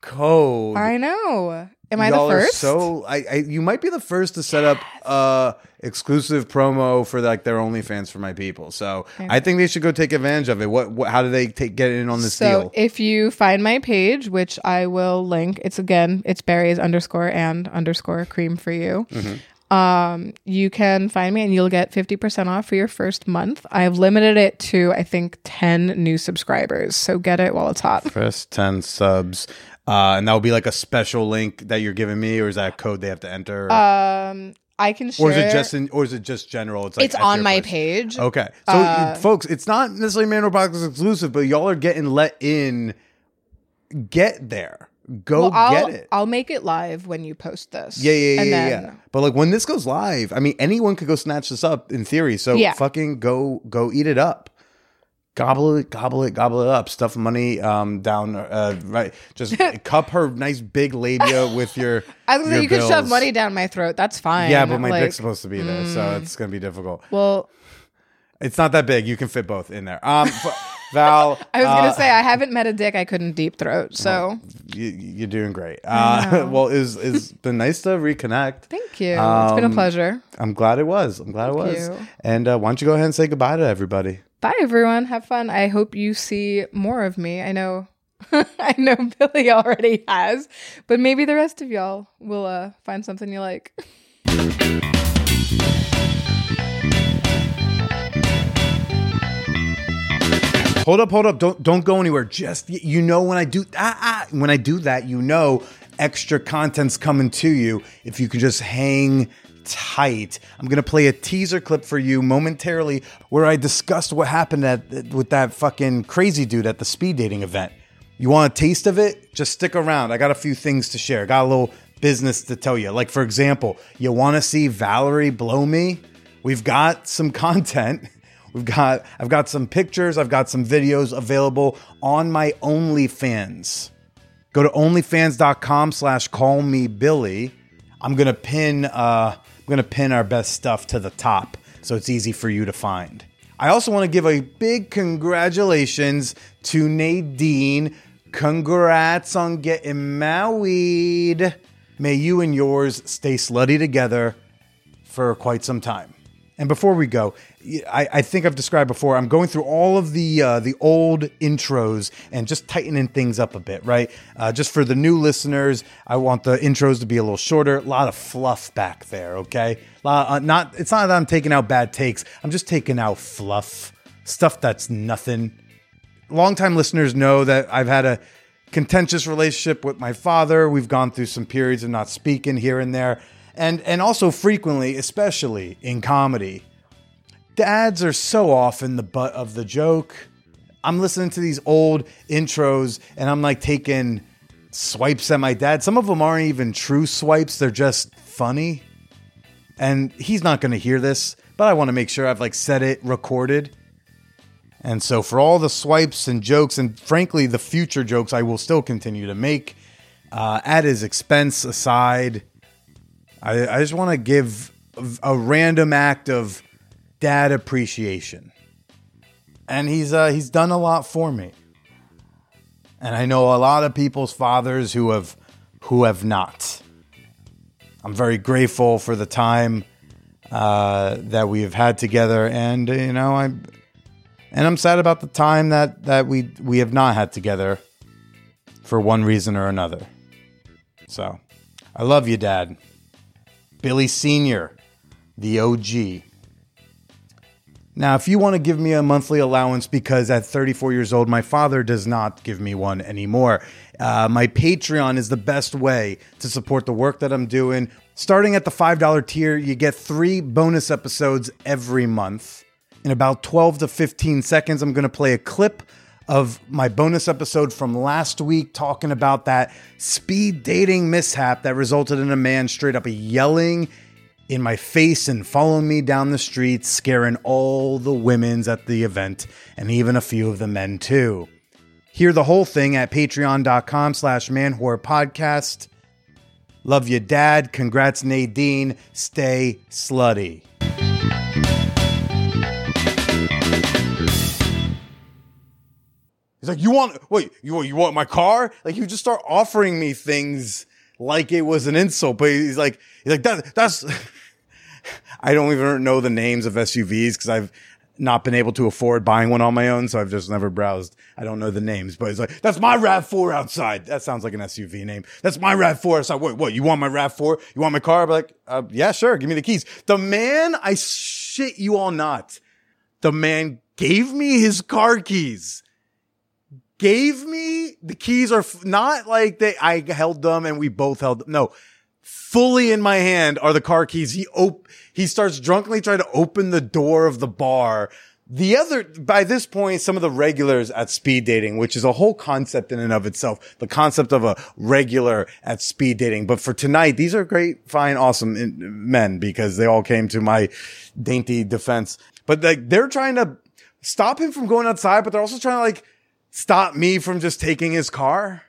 code. I know. Am I the first? so I, I you might be the first to set up uh exclusive promo for like their OnlyFans for my people. So I think they should go take advantage of it. What, what how do they take get in on this so deal? if you find my page, which I will link, it's again, it's berries underscore and underscore cream for you. Mm-hmm. Um, you can find me and you'll get 50% off for your first month. I've limited it to, I think, 10 new subscribers. So get it while it's hot. First 10 subs. Uh, and that will be like a special link that you're giving me, or is that a code they have to enter? Um, I can share. or is it just in, or is it just general? It's like it's on my place? page. Okay, so Uh, folks, it's not necessarily Man Podcast exclusive, but y'all are getting let in. Get there, go Well, I'll, get it. I'll make it live when you post this. yeah, yeah, yeah, yeah, then yeah. But like when this goes live, I mean, anyone could go snatch this up in theory. So Yeah. fucking go, go eat it up. Gobble it, gobble it, gobble it up. Stuff money um, down, uh, right? Just [laughs] cup her nice big labia with your. [laughs] I was gonna say, your you could shove money down my throat. That's fine. Yeah, but my Like, mm. dick's supposed to be there, so it's gonna be difficult. Well, It's not that big. You can fit both in there. Um, [laughs] f- Val, [laughs] I was gonna uh, say I haven't met a dick I couldn't deep throat. So you, you're doing great. Uh, [laughs] well, it's, it's been nice to reconnect. thank you. it's been a Um, pleasure. I'm glad it was. I'm glad it was. you. And uh, why don't you go ahead and say goodbye to everybody? Bye everyone. Have fun. I hope you see more of me. I know [laughs] I know Billy already has, but maybe the rest of y'all will uh, find something you like. Hold up, hold up. Don't don't go anywhere. Just you know when I do ah, ah, when I do that, you know extra content's coming to you if you can just hang tight. I'm going to play a teaser clip for you momentarily where I discussed what happened at with that fucking crazy dude at the speed dating event. You want a taste of it? Just stick around. I got a few things to share. Got a little business to tell you. Like for example, you want to see Valerie blow me? We've got some content. [laughs] We've got I've got some pictures, I've got some videos available on my OnlyFans. Go to onlyfans.com slash call me Billy. I'm gonna pin uh I'm gonna pin our best stuff to the top so it's easy for you to find. I also want to give a big congratulations to Nadine. Congrats on getting married. May you and yours stay slutty together for quite some time. And before we go, I, I think I've described before. I'm going through all of the uh, the old intros and just tightening things up a bit, right? Uh, just for the new listeners, I want the intros to be a little shorter. A lot of fluff back there, okay? Lot, uh, not it's not that I'm taking out bad takes. I'm just taking out fluff stuff that's nothing longtime listeners know that I've had a contentious relationship with my father. We've gone through some periods of not speaking here and there. And and also frequently, especially in comedy, dads are so often the butt of the joke. I'm listening to these old intros and I'm like taking swipes at my dad. Some of them aren't even true swipes, they're just funny. And he's not going to hear this, but I want to make sure I've like said it recorded. And so, for all the swipes and jokes, and frankly, the future jokes I will still continue to make uh, at his expense aside, I, I just want to give a random act of dad appreciation. And he's uh, he's done a lot for me. And I know a lot of people's fathers who have who have not. I'm very grateful for the time uh, that we have had together, and you know I'm and I'm sad about the time that that we we have not had together. for one reason or another. So, I love you, Dad. Billy Sr., the OG. Now, if you want to give me a monthly allowance because at 34 years old, my father does not give me one anymore, uh, my Patreon is the best way to support the work that I'm doing. Starting at the $5 tier, you get three bonus episodes every month. In about 12 to 15 seconds, I'm going to play a clip of my bonus episode from last week talking about that speed dating mishap that resulted in a man straight up yelling in my face and following me down the street, scaring all the women's at the event and even a few of the men too. Hear the whole thing at patreon.com slash manwhorepodcast. Love you, Dad. Congrats, Nadine. Stay slutty. He's like, you want, wait, you, you want my car? Like, you just start offering me things like it was an insult. But he's like, he's like, that, that's, [laughs] I don't even know the names of SUVs because I've not been able to afford buying one on my own. So I've just never browsed. I don't know the names, but it's like, that's my RAV4 outside. That sounds like an SUV name. That's my RAV4 outside. What, what, you want my RAV4? You want my car? I'm like, uh, yeah, sure. Give me the keys. The man, I shit you all not. The man gave me his car keys gave me the keys are f- not like they I held them and we both held them. No, fully in my hand are the car keys. He op- he starts drunkenly trying to open the door of the bar. The other, by this point, some of the regulars at speed dating, which is a whole concept in and of itself, the concept of a regular at speed dating. But for tonight, these are great, fine, awesome men because they all came to my dainty defense. But like, they're trying to stop him from going outside, but they're also trying to like, stop me from just taking his car?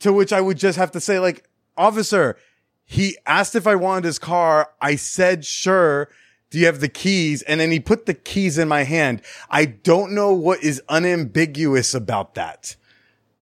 To which I would just have to say, like, officer, he asked if I wanted his car. I said, sure. Do you have the keys? And then he put the keys in my hand. I don't know what is unambiguous about that.